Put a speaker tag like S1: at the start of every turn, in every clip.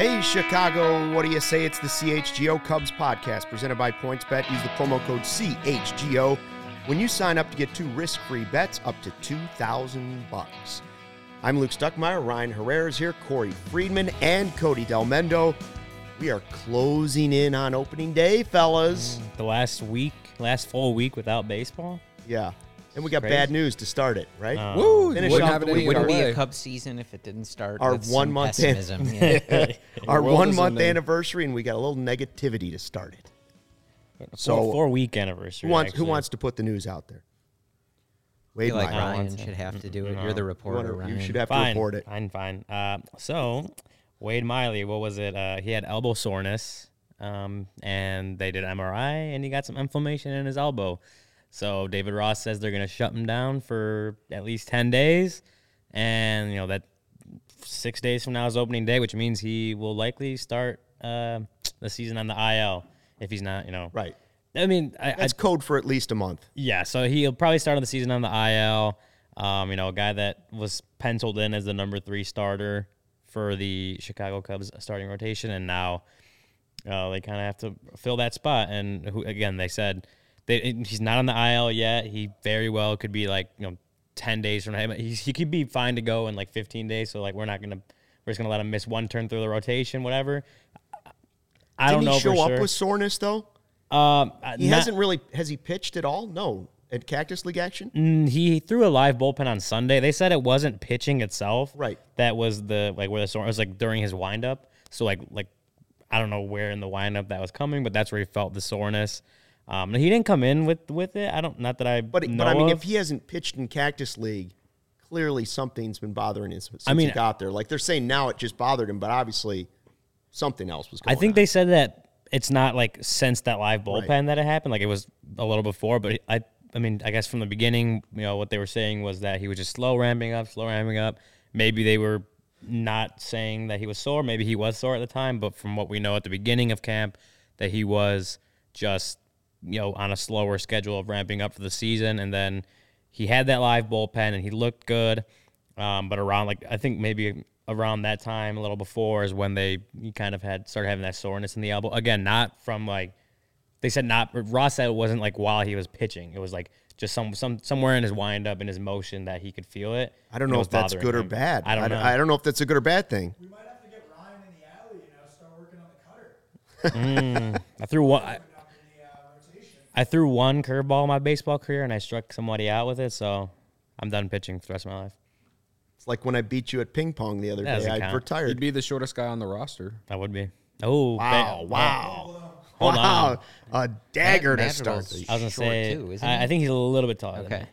S1: Hey, Chicago, what do you say? It's the CHGO Cubs podcast presented by PointsBet. Use the promo code CHGO when you sign up to get two risk-free bets up to 2000 bucks. I'm Luke Stuckmeyer, Ryan Herrera is here, Corey Friedman, and Cody Delmendo. We are closing in on opening day, fellas.
S2: The last week, last full week without baseball.
S1: Yeah. And we got
S2: Crazy.
S1: bad news to start it, right?
S2: Uh,
S3: Woo!
S1: Finish
S3: wouldn't
S1: off
S3: have
S1: the
S3: it any
S1: week.
S4: Wouldn't be
S3: way.
S4: a Cubs season if it didn't start
S1: Our
S4: with some
S1: one month in.
S4: pessimism. Yeah.
S1: Our
S3: world
S1: one
S3: is
S1: month
S3: ending.
S1: anniversary, and we got a little negativity to start it.
S2: So
S1: So-
S2: four week anniversary.
S1: Who wants, who
S2: actually.
S1: wants to put the news out there?
S4: I
S1: Wade
S4: feel like
S1: Meyer.
S4: Ryan should have to do it.
S2: No.
S4: You're the
S1: You
S4: reporter,
S1: wanna- you
S4: Ryan.
S1: should have to
S2: Fine,
S1: report it.
S2: fine, fine. Uh, so Wade Miley, what was it? Uh, he had elbow soreness, um, and they did MRI, and he got some inflammation in his elbow. So David Ross says they're going to shut him down for at least ten days, and you know that six days from now is opening day, which means he will likely start uh, the season on the IL if he's not, you know,
S1: Right.
S2: I mean, I, I
S1: code for at least a month.
S2: yeah, so he'll probably start on the season on the IL. Um, you know, a guy that was penciled in as the number three starter for the Chicago Cubs starting rotation, and now uh, they kind of have to fill that spot. And who, again, they said they, he's not on the IL yet. He very well could be like you know ten days from him. He's, he could be fine to go in like fifteen days. So like we're not gonna we're just gonna let him miss one turn through the rotation, whatever. I
S1: Didn't
S2: don't know
S1: he show up
S2: sure.
S1: with soreness though?
S2: um, uh,
S1: He
S2: not-
S1: hasn't really. Has he pitched at all? No. At Cactus League action?
S2: Mm, he threw a live bullpen on Sunday. They said it wasn't pitching itself.
S1: Right.
S2: That was the like where the sore it was like during his windup. So like like I don't know where in the windup that was coming, but that's where he felt the soreness. Um, he didn't come in with with it. I don't not that I
S1: But but I mean,
S2: of.
S1: if he hasn't pitched in Cactus League, clearly something's been bothering him since
S2: I mean,
S1: he got there. Like they're saying now, it just bothered him, but obviously something else was going on.
S2: I think
S1: on.
S2: they said that it's not like since that live bullpen
S1: Right.
S2: that it happened. Like it was a little before, but I I mean I guess from the beginning, you know, what they were saying was that he was just slow ramping up, slow ramping up. Maybe they were not saying that he was sore. Maybe he was sore at the time, but from what we know at the beginning of camp, that he was just you know on a slower schedule of ramping up for the season, and then he had that live bullpen and he looked good. Um, but around like I think maybe around that time, a little before, is when they he kind of had started having that soreness in the elbow. Again, not from like they said not Ross said it wasn't like while he was pitching. It was like just some some somewhere in his windup in his motion that he could feel it.
S1: I don't know if that's
S2: bothering
S1: good or bad.
S2: I don't know.
S1: I, don't know if that's a good or bad thing.
S5: We might have to get Ryan in the alley, you know, start working on the cutter.
S2: I threw one. I,
S5: Up in the uh, rotation.
S2: I threw one curveball in my baseball career, and I struck somebody out with it. So I'm done pitching for the rest of my life.
S1: It's like when I beat you at ping pong the other
S2: That
S1: day.
S2: doesn't
S1: I
S2: count.
S1: retired.
S3: He'd be the shortest guy on the roster.
S2: That would be. Oh
S1: wow!
S2: ba-
S1: Wow!
S2: Hold
S1: wow!
S2: on.
S1: A dagger to
S4: Matt-
S1: start.
S4: Madrigal's
S1: the-
S2: I was gonna
S4: Short
S2: say.
S4: too, isn't
S2: I,
S4: he?
S2: I think he's a little bit taller. Than
S4: Okay.
S2: me.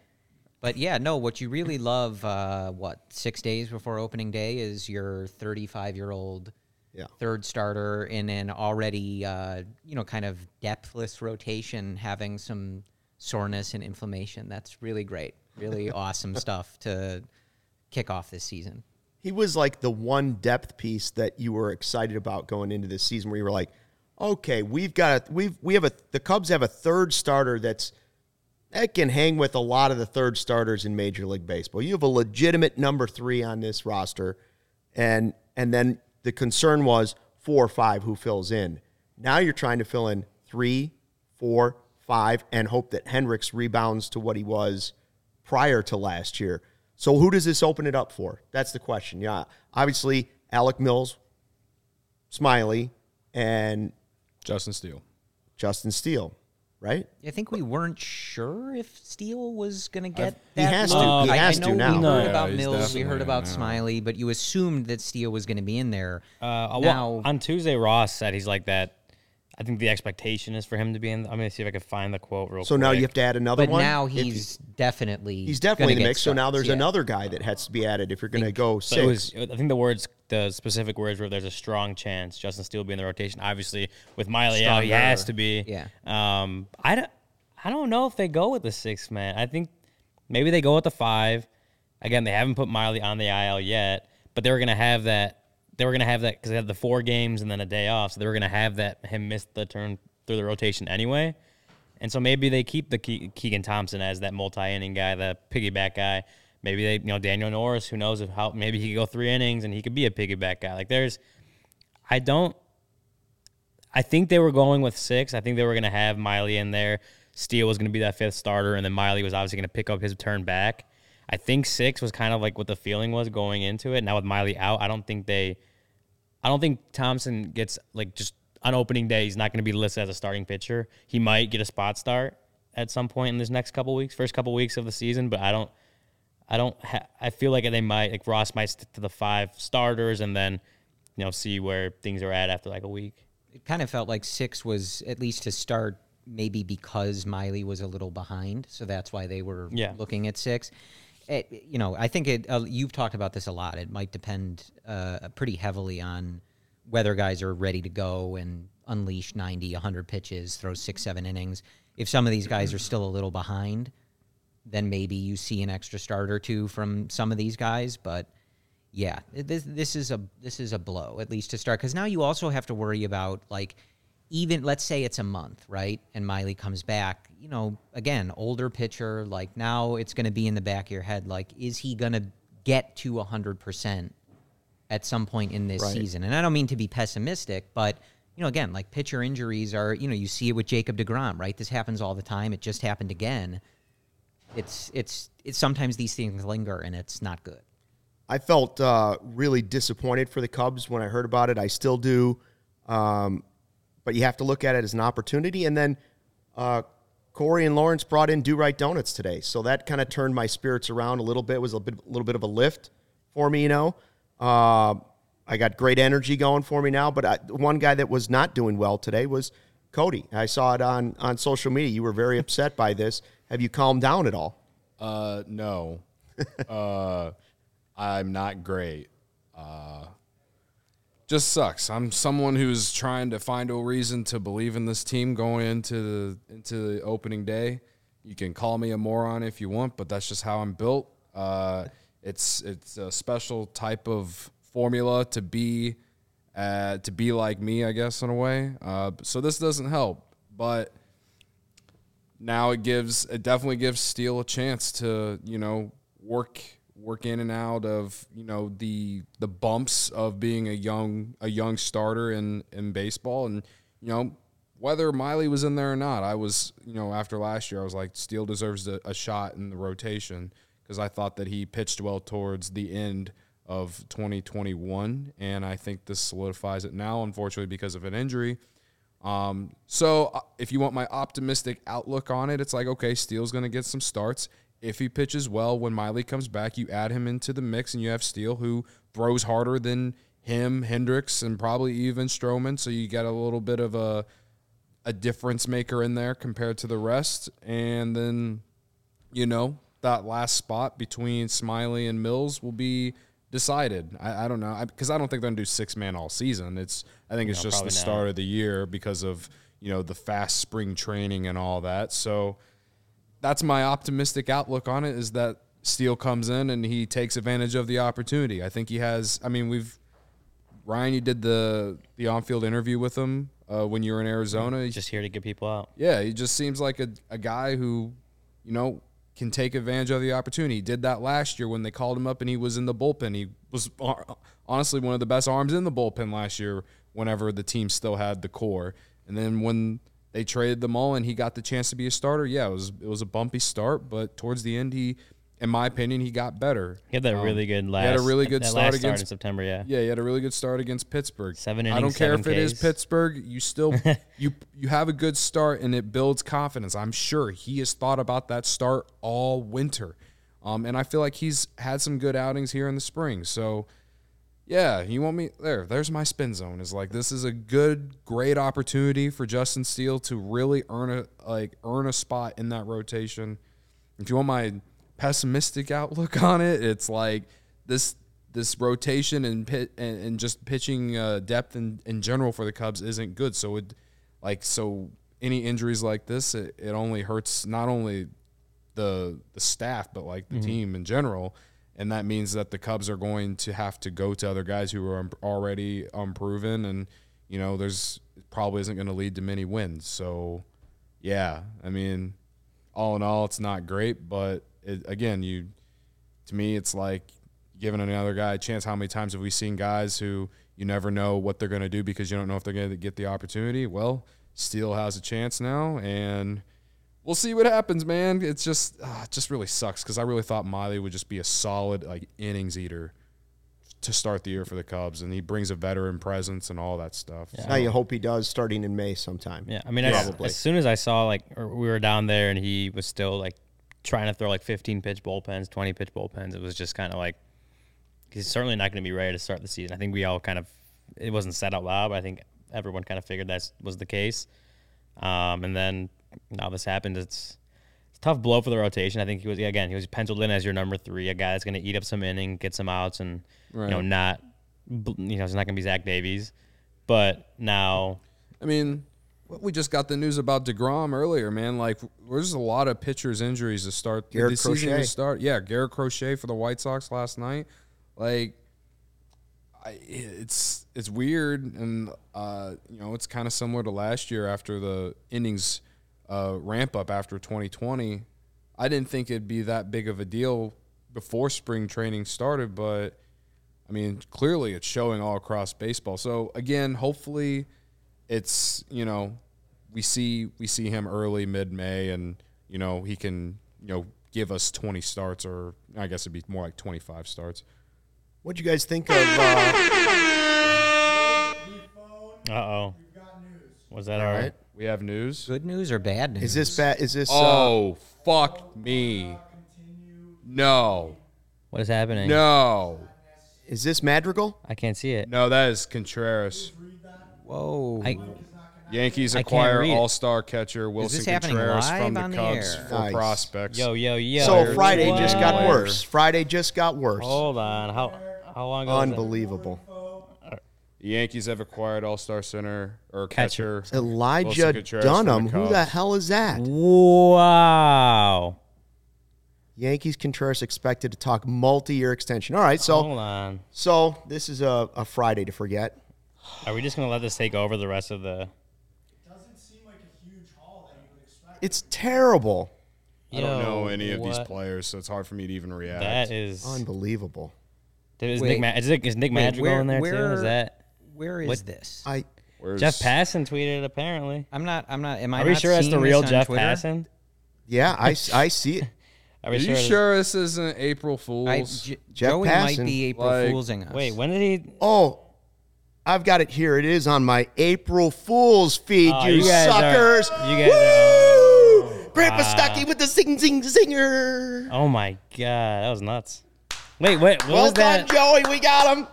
S4: But yeah, no, what you really love, uh, what, six days before opening day is your 35 year old
S1: Yeah.
S4: third starter in an already, uh, you know, kind of depthless rotation having some soreness and inflammation. That's really great. Really awesome stuff to kick off this season.
S1: he was like the one depth piece that you were excited about going into this season where you were like, okay, we've got a, we've we have a the Cubs have a third starter that's that can hang with a lot of the third starters in Major League Baseball. You have a legitimate number three on this roster, and and then the concern was four or five who fills in. Now you're trying to fill in three, four, five, and hope that Hendricks rebounds to what he was prior to last year. So who does this open it up for? That's the question. Yeah, obviously Alec Mills, Smyly, and
S3: Justin Steele.
S1: Justin Steele, right?
S4: I think we weren't sure if Steele was going to get
S1: He
S4: that.
S1: has to.
S4: look.
S1: He
S4: I,
S1: has
S4: I
S1: to
S4: know
S1: now.
S4: we heard
S3: Yeah,
S4: about Mills, we heard about
S3: now.
S4: Smyly, but you assumed that Steele was going to be in there.
S2: Uh, well,
S4: now,
S2: on Tuesday, Ross said he's like that. I think the expectation is for him to be in. I'm gonna see if I can find the quote real
S1: So
S2: quick.
S1: now you have to add another
S4: But
S1: one.
S4: now
S1: If
S4: he's definitely
S1: he's definitely in the
S4: get
S1: mix. So now there's
S4: yeah.
S1: another guy that has to be added if you're going to go six.
S2: it was, I think the words, the specific words were, "There's a strong chance Justin Steele will be in the rotation." Obviously, with Miley out, he has to be.
S4: Yeah.
S2: Um, I don't, I don't know if they go with the six man. I think maybe they go with the five. Again, they haven't put Miley on the IL yet, but they were gonna have that. They were gonna have that because they had the four games and then a day off, so they were gonna have that him miss the turn through the rotation anyway. And so maybe they keep the Ke- Keegan Thompson as that multi-inning guy, the piggyback guy. Maybe they, you know, Daniel Norris, who knows if how maybe he could go three innings and he could be a piggyback guy. Like there's, I don't, I think they were going with six. I think they were going to have Miley in there. Steele was going to be that fifth starter, and then Miley was obviously going to pick up his turn back. I think six was kind of like what the feeling was going into it. Now with Miley out, I don't think they, I don't think Thompson gets like just on opening day. He's not going to be listed as a starting pitcher. He might get a spot start at some point in this next couple weeks, first couple weeks of the season. But I don't, I don't. Ha- I feel like they might like Ross might stick to the five starters and then, you know, see where things are at after like a week.
S4: it kind of felt like six was at least to start maybe because Miley was a little behind, so that's why they were
S2: Yeah.
S4: looking at six. It, you know, I think it. Uh, you've talked about this a lot. It might depend uh, pretty heavily on whether guys are ready to go and unleash 90, 100 pitches, throw six, seven innings. If some of these guys are still a little behind, then maybe you see an extra start or two from some of these guys. But yeah, this this is a this is a blow at least to start because now you also have to worry about like even let's say it's a month right and Miley comes back you know again older pitcher like now it's going to be in the back of your head like is he going to get to 100% at some point in this
S1: Right.
S4: season and I don't mean to be pessimistic but you know again like pitcher injuries are you know you see it with Jacob DeGrom right this happens all the time it just happened again it's it's it's sometimes these things linger and it's not good
S1: I felt uh, really disappointed for the Cubs when I heard about it. I still do, um, but you have to look at it as an opportunity. And then uh, Corey and Lawrence brought in Do-Rite Donuts today, so that kind of turned my spirits around a little bit. It was a bit, little bit of a lift for me, you know. Uh, I got great energy going for me now. But I, one guy that was not doing well today was Cody. I saw it on on social media. You were very upset by this. Have you calmed down at all?
S3: Uh, no. uh, I'm not great. Uh, just sucks. I'm someone who's trying to find a reason to believe in this team going into the into the opening day. You can call me a moron if you want, but that's just how I'm built. Uh, it's it's a special type of formula to be uh, to be like me, I guess, in a way. Uh, so this doesn't help, but now it gives it definitely gives Steele a chance to you know work work in and out of you know the the bumps of being a young a young starter in in baseball. And you know whether Miley was in there or not I was you know after last year I was like Steele deserves a, a shot in the rotation because I thought that he pitched well towards the end of 2021 and I think this solidifies it now unfortunately because of an injury um, so uh, if you want my optimistic outlook on it, it's like okay, Steele's going to get some starts. If he pitches well when Miley comes back, you add him into the mix, and you have Steele who throws harder than him, Hendricks, and probably even Stroman. So you get a little bit of a a difference maker in there compared to the rest, and then you know that last spot between Smyly and Mills will be decided. I, I don't know because I, don't think they're gonna do six man all season. It's I think it's
S2: No,
S3: just the
S2: not.
S3: start of the year because of you know the fast spring training and all that. So that's my optimistic outlook on it is that Steele comes in and he takes advantage of the opportunity. I think he has. I mean, we've Ryan, you did the the on field interview with him uh, when you were in Arizona. He
S2: Just here to get people out.
S3: yeah, he just seems like a, a guy who, you know, can take advantage of the opportunity. He did that last year when they called him up and he was in the bullpen. He was uh, honestly one of the best arms in the bullpen last year whenever the team still had the core. And then when they traded them all and he got the chance to be a starter, yeah, it was it was a bumpy start, but towards the end he in my opinion he got better.
S2: He had that
S3: Um,
S2: really good last.
S3: He had a really good start against
S2: in September. Yeah.
S3: yeah, he had a really good start against Pittsburgh.
S2: Seven innings,
S3: I don't care if it is Pittsburgh. You still you you have a good start and it builds confidence. I'm sure he has thought about that start all winter, um, and I feel like he's had some good outings here in the spring. So yeah, you want me there? There's my spin zone. Is like this is a good, great opportunity for Justin Steele to really earn a like earn a spot in that rotation. If you want my pessimistic outlook on it, it's like this this rotation and pit and, and just pitching uh, depth in, in general for the Cubs isn't good. So it like so any injuries like this, it, it only hurts not only the the staff but like the team in general. And that means that the Cubs are going to have to go to other guys who are already unproven, and you know, there's probably isn't going to lead to many wins. So, yeah, I mean, all in all, it's not great, but it, again, you to me, it's like giving another guy a chance. How many times have we seen guys who you never know what they're going to do because you don't know if they're going to get the opportunity? Well, Steele has a chance now, and we'll see what happens, man. It's just, uh, it just really sucks because I really thought Miley would just be a solid like innings eater to start the year for the Cubs, and he brings a veteran presence and all that stuff.
S1: Now you hope he does starting in May sometime.
S2: Yeah, I mean, as,
S1: Probably.
S2: as soon as I saw like we were down there and he was still like trying to throw like 15 pitch bullpens, 20 pitch bullpens, it was just kind of like he's certainly not going to be ready to start the season. I think we all kind of it wasn't said out loud, but I think everyone kind of figured that was the case. Um, and then now this happened. It's it's a tough blow for the rotation. I think he was again he was penciled in as your number three, a guy that's going to eat up some inning, get some outs, and you know not you know it's not going to be Zach Davies. But now
S3: I mean, we just got the news about Degrom earlier, man. Like, there's a lot of pitchers' injuries to start
S1: Garrett
S3: the season.
S1: Crochet.
S3: To start, yeah, Garrett Crochet for the White Sox last night. Like, I, it's it's weird, and uh, you know, it's kind of similar to last year after the innings uh, ramp up after 2020. I didn't think it'd be that big of a deal before spring training started, but I mean, clearly it's showing all across baseball. So again, hopefully it's, you know, we see we see him early mid May and, you know, he can, you know, give us 20 starts or I guess it'd be more like 25 starts.
S1: What'd you guys think of? Uh,
S2: uh oh, was that all right?
S3: We have news.
S4: Good news or bad news?
S1: is this bad? Is this? Uh,
S3: Oh, fuck me. No.
S2: What is happening?
S3: No.
S1: is this Madrigal?
S2: I can't see it.
S3: No, that is Contreras.
S4: Whoa.
S2: I,
S3: Yankees acquire all-star catcher
S4: Willson
S3: Contreras from the
S4: on the
S3: Cubs for
S1: Nice.
S3: prospects.
S2: yo, yo, yo.
S1: So Friday just got worse. Friday just got worse.
S2: Hold on. How how long ago? was that?
S1: Unbelievable.
S3: The Yankees have acquired All-Star center or
S2: Catcher.
S3: catcher.
S1: Elijah
S3: Wilson
S1: Dunham.
S3: the
S1: Who the hell is that?
S2: Wow.
S1: Yankees Contreras expected to talk multi-year extension. All right, so
S2: Hold on.
S1: so this is a, a Friday to forget.
S2: Are we just gonna let this take over the rest of the?
S5: It Doesn't seem like a huge haul that you would expect.
S1: It's terrible.
S3: I don't know any of these players, so it's hard for me to even react.
S2: That is.
S1: Unbelievable.
S2: Is
S4: Wait.
S2: Nick, Ma- is, it, is Nick
S4: Wait,
S2: Madrigal
S4: where-
S2: in there too?
S4: where-
S2: Is that
S4: Where is
S2: What-
S4: this?
S1: I
S3: Where's,
S2: Jeff Passan tweeted? Apparently.
S4: I'm not. I'm not. Am I?
S2: Are we
S4: not
S2: sure that's the real
S4: this on
S2: Jeff
S4: Twitter?
S2: Passan?
S1: yeah, I, s- I see it.
S2: Are
S3: Are
S2: we
S3: you
S2: it's-
S3: sure this isn't April Fools?
S4: I, J-
S1: Jeff
S4: Joey might be April
S3: like-
S4: Foolsing us.
S2: Wait, when did he?
S1: Oh, I've got it here. It is on my April Fool's feed,
S2: Oh,
S1: you,
S2: you guys are-
S1: suckers.
S2: you guys are-
S1: Woo! Grandpa Stucky with the sing sing singer.
S2: Oh my god, that was nuts. Wait, wait, what
S1: well
S2: was
S1: done,
S2: that?
S1: Joey. We got him.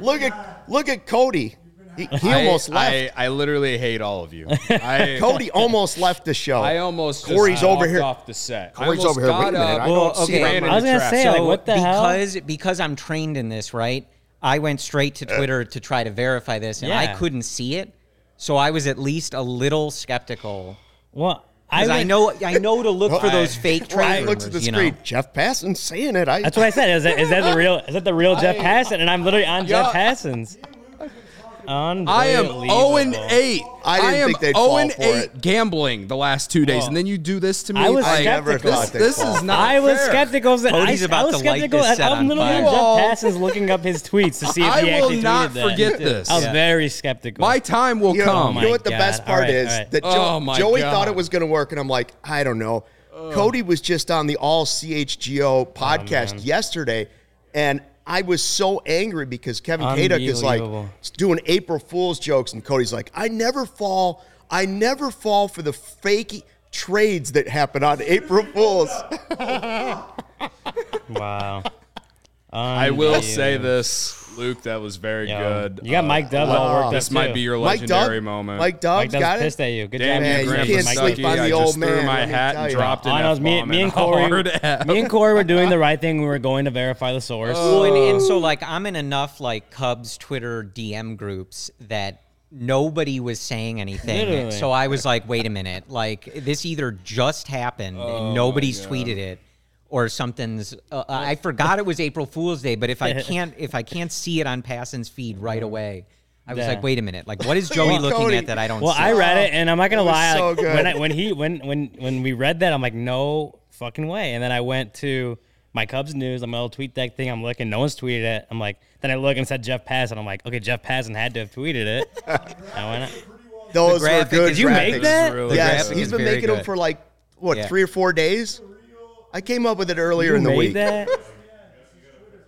S1: Look at look at Cody. He, he
S3: I-
S1: almost left.
S3: I, I literally hate all of you. I,
S1: Cody almost left the show.
S3: I almost just
S1: Corey's over here.
S3: off the set. I
S1: Corey's over here. Wait a
S3: got
S1: minute.
S3: up,
S1: I don't see
S2: I was
S3: into
S2: gonna
S3: traffic.
S2: say, like, what the hell?
S4: because because I'm trained in this, right? I went straight to Twitter to try to verify this, and I couldn't see it. So I was at least a little skeptical.
S2: Well,
S4: Because I,
S2: went-
S4: know I know to look for those fake
S1: Well, I
S4: trade
S1: looked at the
S4: rumors, you know.
S1: Jeff Passan saying it. I,
S2: That's what I said. Is that, is that the real? Is that the real Jeff Passan? And I'm literally on Jeff Passan's.
S3: I am 0 and 8.
S1: I didn't
S3: am
S1: think they'd
S3: 0
S1: fall oh
S3: and
S1: for
S3: 8
S1: it.
S3: gambling the last two days, oh. and then you do this to me.
S2: I was
S3: like,
S1: I never
S2: skeptical.
S1: thought
S3: this,
S1: they'd
S3: this
S1: fall.
S3: is not
S2: I was
S3: fair.
S2: skeptical. That
S4: Cody's
S2: I,
S4: about
S2: I was
S4: to light
S2: skeptical.
S4: this
S2: that
S4: set
S2: I'm
S4: on
S2: literally on
S3: fire.
S2: Jeff Passan's looking up his tweets to see if
S3: I
S2: he
S3: will
S2: actually
S3: not
S2: tweeted that.
S3: I will not forget this.
S2: I was
S3: Yeah.
S2: very skeptical.
S3: My time will
S1: You know,
S3: come.
S1: you know what the
S2: God.
S1: best
S2: All
S1: part
S2: right,
S1: is?
S2: all right.
S1: That Jo-
S3: Oh, my
S1: Joey
S3: God.
S1: thought it was going to work, and I'm like, I don't know. Cody was just on the All CHGO podcast yesterday, and I was so angry because Kevin Kaduk is like doing April Fool's jokes, and Cody's like, I never fall, I never fall for the fake trades that happen on April Fools.
S2: wow.
S3: I will say this. Luke, that was very
S2: Yo,
S3: good.
S2: You got
S3: Uh,
S2: Mike Dub all worked up.
S3: This might
S2: too.
S3: be your
S1: Mike
S3: legendary
S1: Dub,
S3: moment.
S1: Mike Dub's
S2: Mike Dub's
S1: got
S2: pissed
S1: it.
S2: at you. Good
S3: Damn
S2: job,
S1: Man,
S2: man.
S1: you
S2: Graham,
S1: can't
S2: Mike
S1: sleep on the
S3: I
S1: old
S3: just threw
S1: man,
S3: my
S1: let me
S3: hat
S1: tell
S3: and
S1: you.
S3: dropped an
S2: I know, me, me and
S3: a
S2: Corey, me and Corey were doing the right thing. We were going to verify the source.
S4: Well, and, and so like I'm in enough like Cubs Twitter DM groups that nobody was saying anything.
S2: Literally.
S4: So I was like, wait a minute, like this either just happened and nobody's tweeted it. Or something's. Uh, I forgot it was April Fool's Day, but if I can't, if I can't see it on Passan's feed right away, I was
S2: Yeah.
S4: like, "Wait a minute! Like, what is Joey looking
S1: Cody-
S4: at that I don't?" See.
S2: Well,
S4: see?
S2: I read it, and I'm not gonna
S1: It
S2: lie.
S1: so
S2: like,
S1: good.
S2: When I, when he when when when we read that, I'm like, no fucking way. And then I went to my Cubs news, on my little tweet deck thing. I'm looking, no one's tweeted it. I'm like, then I look and said Jeff Pass, and I'm like, okay, Jeff Passan had to have tweeted it. I went,
S1: Those were
S4: graphic
S1: good.
S4: is
S2: did you make that?
S3: really
S1: Yes,
S4: graphic
S1: he's
S4: is
S1: been
S4: very
S1: making them for like what
S4: Yeah.
S1: three or four days. I came up with it earlier
S2: You
S1: in the
S2: made
S1: week.
S2: that?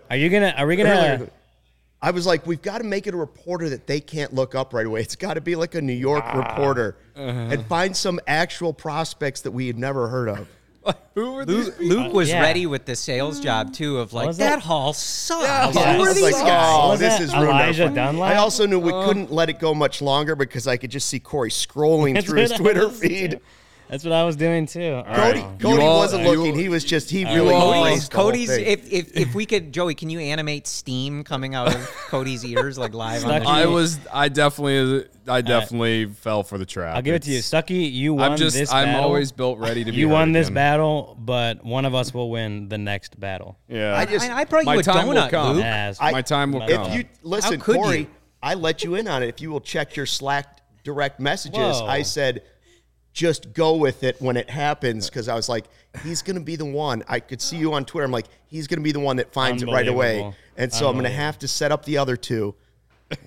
S2: Are you gonna? Are we gonna?
S1: Earlier. I was like, we've got to make it a reporter that they can't look up right away. It's got to be like a New York
S2: Ah.
S1: reporter
S2: Uh-huh.
S1: and find some actual prospects that we had never heard of.
S3: Who were these?
S4: Luke, Luke was
S2: yeah.
S4: ready with the sales job too. Of like that,
S2: that?
S4: hall sucks.
S1: Yeah,
S4: Who
S1: I
S4: are these
S1: like,
S4: guys?
S1: oh, this
S2: that
S1: is ruined our
S2: Elijah. Dunlap?
S1: I also knew we couldn't let it go much longer because I could just see Corey scrolling through his Twitter
S2: was
S1: feed.
S2: Doing. That's what I was doing too. All
S1: Cody,
S2: right.
S1: Cody
S3: all-
S1: wasn't
S3: you-
S1: looking. He was just he really
S3: all-
S4: Cody's,
S1: embraced the whole
S4: Cody's if, if if we could, Joey, can you animate steam coming out of Cody's ears like live on the
S3: I was. I definitely. I definitely fell for the trap.
S2: I'll give it to you,
S3: It's-
S2: Stucky. You won
S3: I'm just.
S2: this
S3: I'm
S2: battle.
S3: always built ready to be.
S2: You
S3: hurt
S2: won this
S3: again.
S2: battle, but one of us will win the next battle.
S3: Yeah.
S1: I just-
S4: I, I brought you
S3: My
S4: a
S3: time will
S4: donut,
S3: come.
S4: Luke.
S2: As
S1: I-
S3: My time will
S2: If
S3: come.
S1: If you listen,
S4: could
S1: Corey,
S4: you?
S1: I let you in on it. If you will check your Slack direct messages,
S2: Whoa.
S1: I said just go with it when it happens uh, because I was like, he's gonna be the one. I could see you on Twitter. I'm like, he's gonna be the one that finds it right away, and so I'm gonna have to set up the other two.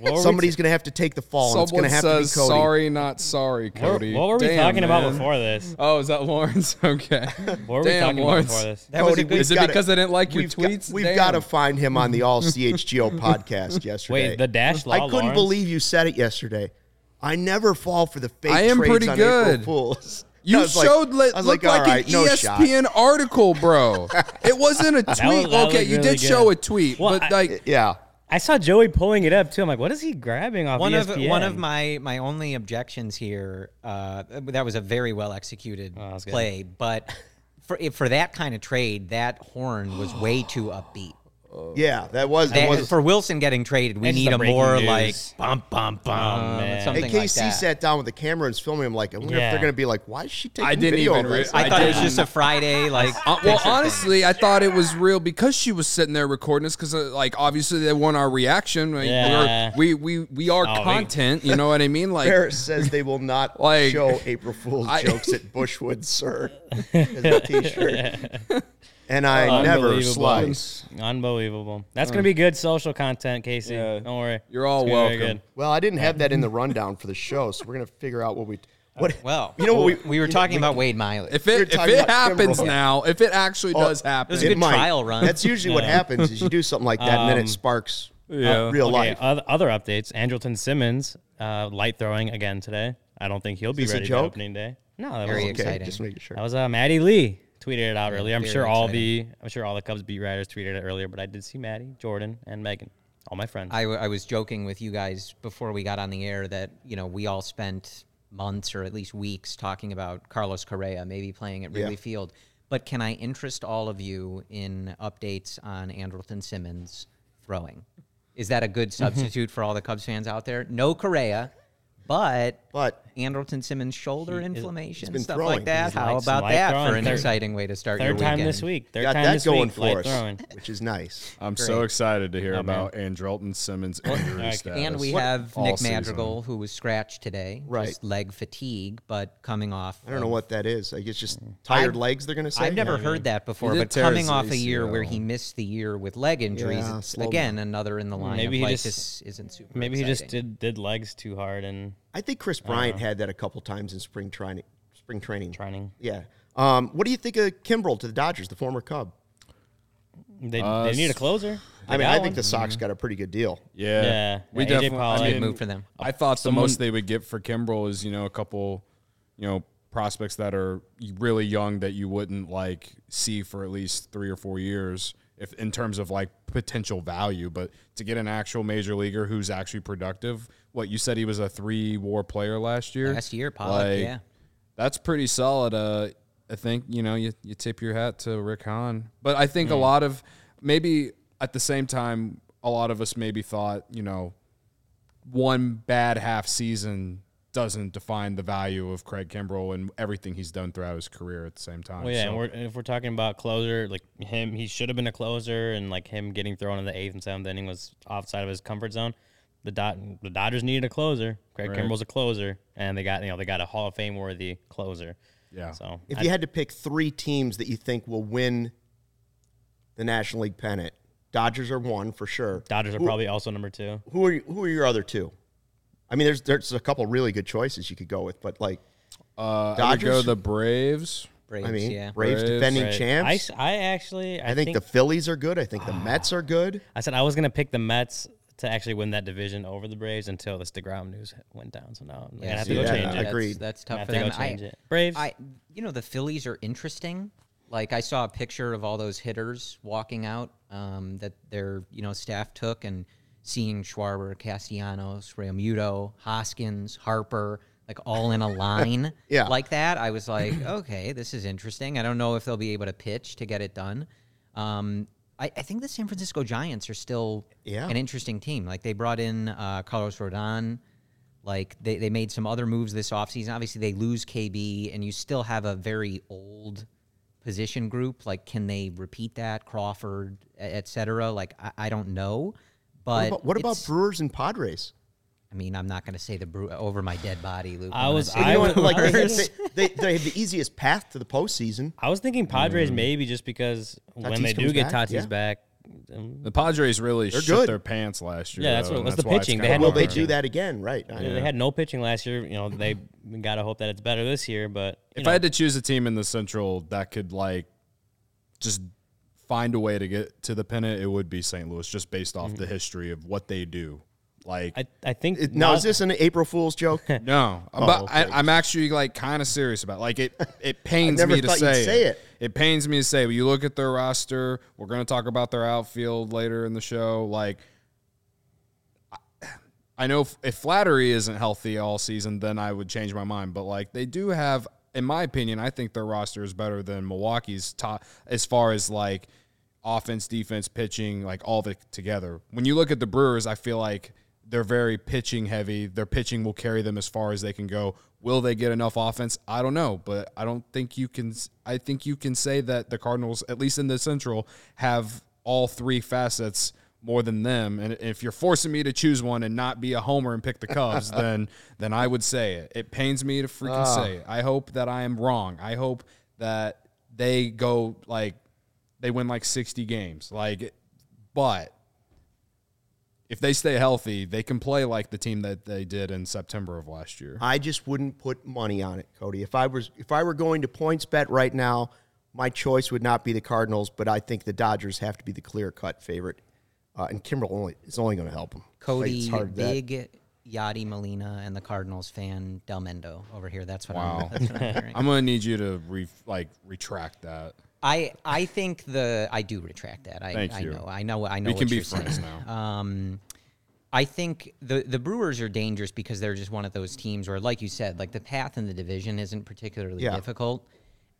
S2: What were
S1: Somebody's gonna have to take the fall, and it's
S3: Someone
S1: gonna have to be Cody.
S3: sorry, not sorry, Cody.
S2: what were we
S3: Damn,
S2: talking about
S3: man.
S2: before this?
S3: Oh, is that Lawrence? Okay.
S2: What were we
S3: Damn,
S2: talking
S3: Lawrence.
S2: about before this?
S4: That was a
S1: Cody,
S4: good.
S1: we've
S3: Is it
S1: gotta-
S3: because I didn't like your
S1: we've got-
S3: tweets?
S1: we've
S3: Damn.
S1: got to find him on the All CHGO podcast yesterday.
S2: Wait, the dash law.
S1: I couldn't
S2: Lawrence?
S1: believe you said it yesterday. I never fall for the fake
S3: I am
S1: trades
S3: pretty
S1: on
S3: good.
S1: April Fools.
S3: You
S1: was like-
S3: showed li- looked
S1: like,
S3: like,
S1: all right,
S3: an
S1: no shot.
S3: ESPN article, bro. it wasn't a tweet.
S2: was- that
S3: okay, you
S2: really
S3: did show a tweet,
S2: Well,
S3: but
S2: I-
S3: like
S1: Yeah.
S2: I saw Joey pulling it up too. I'm like, what is he grabbing off
S4: one of one of my my only objections here. Uh, that was a very well executed
S2: Oh, that's good.
S4: play, but for for that kind of trade, that horn was way too upbeat.
S1: Yeah, that was that
S4: That-
S1: was.
S4: for Willson getting traded, we
S2: It's
S4: need
S2: the
S4: a
S2: breaking
S4: more
S2: news.
S4: like bum bum bum,
S2: Oh, man.
S4: something
S1: Hey,
S4: like
S1: KC
S4: that.
S1: sat down with the camera and was filming him. I'm like, I wonder if
S2: Yeah.
S1: they're going to be like, "Why is she taking
S3: I didn't
S1: video
S3: even
S1: of
S3: re-
S1: this?"
S4: I,
S3: I
S4: thought it was
S3: didn't-
S4: just a Friday like.
S3: Uh, well,
S4: picture thing.
S3: honestly, I thought it was real because she was sitting there recording us. Because, uh, like, obviously they want our reaction. Like,
S2: Yeah.
S3: we're, we we we are
S2: Oh, we-
S3: content. You know what I mean? Like,
S1: Ferris says they will not
S3: Like-
S1: show April Fool's
S3: I-
S1: jokes at Bushwood, sir. As a t-shirt. And I never
S2: Unbelievable.
S1: slice.
S2: Unbelievable. That's gonna be good social content, Casey.
S3: Yeah.
S2: Don't worry.
S3: You're all
S2: It's gonna be very
S3: welcome.
S2: good.
S1: Well, I didn't have that in the rundown for the show, so we're going to figure out what we. What?
S4: well,
S1: you know what we
S4: we were talking about Wade Miley.
S3: if
S1: You're
S3: it if
S1: talking
S3: it
S1: about
S3: happens
S1: Kimbrel.
S3: now, if it actually
S1: Oh,
S3: does happen,
S4: It was a good trial run.
S1: That's usually what happens is you do something like that and then it
S2: Um,
S1: sparks
S3: Yeah.
S1: uh, real
S2: Okay,
S1: life.
S2: other, other updates. Andrelton Simmons, uh, light throwing again today. I don't think he'll be
S1: this a
S2: ready for
S1: joke?
S2: opening day. No, that
S4: Very
S2: was,
S4: exciting.
S1: okay, just making sure.
S2: that was uh, Maddie Lee tweeted it out earlier. I'm
S4: very
S2: sure all the I'm sure all the Cubs beat writers tweeted it earlier, but I did see Maddie, Jordan, and Megan, all my friends.
S4: I, w- I was joking with you guys before we got on the air that you know we all spent months or at least weeks talking about Carlos Correa maybe playing at Wrigley
S1: Yeah.
S4: Field. But can I interest all of you in updates on Andrelton Simmons throwing? Is that a good substitute for all the Cubs fans out there? No Correa, but
S1: But
S4: Andrelton Simmons shoulder
S2: He
S4: inflammation, stuff
S1: throwing.
S4: like that.
S2: He's
S4: How
S2: light-
S4: about that
S2: throwing.
S4: for an
S2: Third-
S4: exciting way to start your
S2: Third time this week. Third
S1: got
S2: time
S1: that
S2: this
S1: going
S2: week.
S1: for
S2: light
S1: us,
S2: throwing.
S1: which is nice.
S3: I'm so excited to hear
S2: Oh,
S3: about Andrelton Simmons' injury
S2: right.
S3: status.
S4: And we have
S3: all
S4: Nick
S3: season.
S4: Madrigal, who was scratched today,
S1: Right.
S4: just leg fatigue, but coming off.
S1: I don't know what that is. I guess just mm. tired
S4: I've-
S1: legs. They're going to say.
S4: I've never heard that before, but coming off a year where he missed the year with leg injuries, it's again another in the line
S2: Maybe
S4: of
S2: he
S4: like
S2: just-
S4: this isn't super.
S2: Maybe he just did did legs too hard and
S1: I think Kris Bryant had that a couple times in spring training. Spring training.
S2: training.
S1: Yeah. Um, what do you think of Kimbrel to the Dodgers, the former Cub?
S2: They,
S3: Uh,
S2: they need a closer.
S1: I mean, I
S2: one.
S1: think the Sox got a pretty good deal.
S3: Yeah,
S2: Yeah.
S3: we
S2: Yeah,
S3: definitely.
S2: Pollock.
S3: I mean,
S4: move for them.
S3: I thought the most they would get for Kimbrel is you know a couple, you know, prospects that are really young that you wouldn't like see for at least three or four years if in terms of like potential value, but to get an actual major leaguer who's actually productive, what you said he was a three WAR player last year.
S4: Last year, Pollock,
S3: Like,
S4: yeah.
S3: that's pretty solid. Uh, I think you know you, you tip your hat to Rick Hahn, but I think a lot of maybe at the same time, a lot of us maybe thought you know one bad half season doesn't define the value of Craig Kimbrel and everything he's done throughout his career at the same time.
S2: Well, yeah,
S3: So-
S2: and we're, and if we're talking about closer, like him, he should have been a closer, and like him getting thrown in the eighth and seventh inning was outside of his comfort zone. The dot, the Dodgers needed a closer. Craig
S3: Right.
S2: Kimbrel's a closer, and they got you know they got a Hall of Fame worthy closer.
S3: Yeah.
S2: So
S1: If
S2: I-
S1: you had to pick three teams that you think will win the National League pennant, Dodgers are one for sure.
S2: Dodgers are
S1: Who-
S2: probably also number two.
S1: Who are who are your other two? I mean, there's there's a couple really good choices you could go with, but like
S3: uh, I would go
S1: Dodgers?
S3: the Braves.
S4: Braves,
S1: I mean,
S4: yeah.
S1: Braves,
S3: Braves.
S1: defending
S2: Right. I,
S1: champs.
S2: s- I actually, I,
S1: I, think, the Phillies are good. I think the Mets are good.
S2: I said I was gonna pick the Mets to actually win that division over the Braves until this Degrom news went down. So now I'm gonna have to go
S1: yeah,
S2: change
S1: I
S2: it.
S1: agree.
S4: That's, that's tough
S2: have
S4: for
S2: to
S4: them.
S2: change
S4: I,
S2: it. Braves.
S4: I, you know, the Phillies are interesting. Like I saw a picture of all those hitters walking out um, that their you know staff took, and seeing Schwarber, Castellanos, Realmuto, Hoskins, Harper, like all in a line
S1: Yeah.
S4: like that. I was like, okay, this is interesting. I don't know if they'll be able to pitch to get it done. Um, I, I think the San Francisco Giants are still
S1: Yeah.
S4: an interesting team. Like they brought in uh, Carlos Rodon. Like they, they made some other moves this offseason. Obviously, they lose KB, and you still have a very old position group. Like, can they repeat that? Crawford, et cetera. Like, I, I don't know.
S1: What
S4: But
S1: about, what about Brewers and Padres?
S4: I mean, I'm not going to say the brew over my dead body, Luke.
S2: I was- I
S1: You know like they,
S2: Brewers.
S1: they, they, they have the easiest path to the postseason.
S2: I was thinking Padres maybe just because when they do get
S1: back,
S2: Tatis
S1: yeah.
S2: back, um,
S3: The Padres really
S1: They're
S3: shit
S1: good.
S3: their pants last year.
S2: Yeah, that's
S3: though,
S2: what-
S3: and
S2: what's the pitching? They
S3: kinda
S2: no
S1: Will they
S3: hard.
S1: do that again? Right. I
S2: they
S1: know.
S2: had no pitching last year. You know, they gotta hope that it's better this year. But
S3: If
S2: know,
S3: I had to choose a team in the Central that could like just find a way to get to the pennant, it would be St. Louis, just based off the history of what they do. Like
S2: I, I think
S1: It- now,
S2: now-
S1: is this an April Fool's joke?
S3: no,
S1: Oh,
S3: but
S1: okay.
S3: I, I'm actually like kind of serious about. It. Like it, it pains me to say,
S1: say
S3: it.
S1: it.
S3: It pains me to say. But you look at their roster. We're going to talk about their outfield later in the show. Like, I- I know if, if Flaherty isn't healthy all season, then I would change my mind. But like, they do have, in my opinion, I think their roster is better than Milwaukee's top as far as like offense, defense, pitching, like all the together. When you look at the Brewers, I feel like they're very pitching heavy. Their pitching will carry them as far as they can go. Will they get enough offense? I don't know, but I don't think you can. I think you can say that the Cardinals, at least in the Central, have all three facets more than them. And if you're forcing me to choose one and not be a homer and pick the Cubs, then then I would say it. It pains me to freaking ah. say it. I hope that I am wrong. I hope that they go like they win like 60 games. Like, but if they stay healthy, they can play like the team that they did in September of last year.
S1: I just wouldn't put money on it, Cody. If I was if I were going to points bet right now, my choice would not be the Cardinals, but I think the Dodgers have to be the clear cut favorite. Uh, and Kimbrel only is only going to help them.
S4: Cody,
S1: it's hard
S4: big Yadi Molina and the Cardinals fan, Delmendo over here. That's what
S3: Wow.
S4: I'm, that's what I'm hearing.
S3: I'm gonna need you to re, like retract that.
S4: I I think the I do retract that. I
S3: Thank
S4: I
S3: you.
S4: know I know I know
S3: We
S4: what
S3: can be friends
S4: saying.
S3: now.
S4: Um, I think the the Brewers are dangerous because they're just one of those teams where, like you said, like the path in the division isn't particularly
S1: Yeah.
S4: difficult,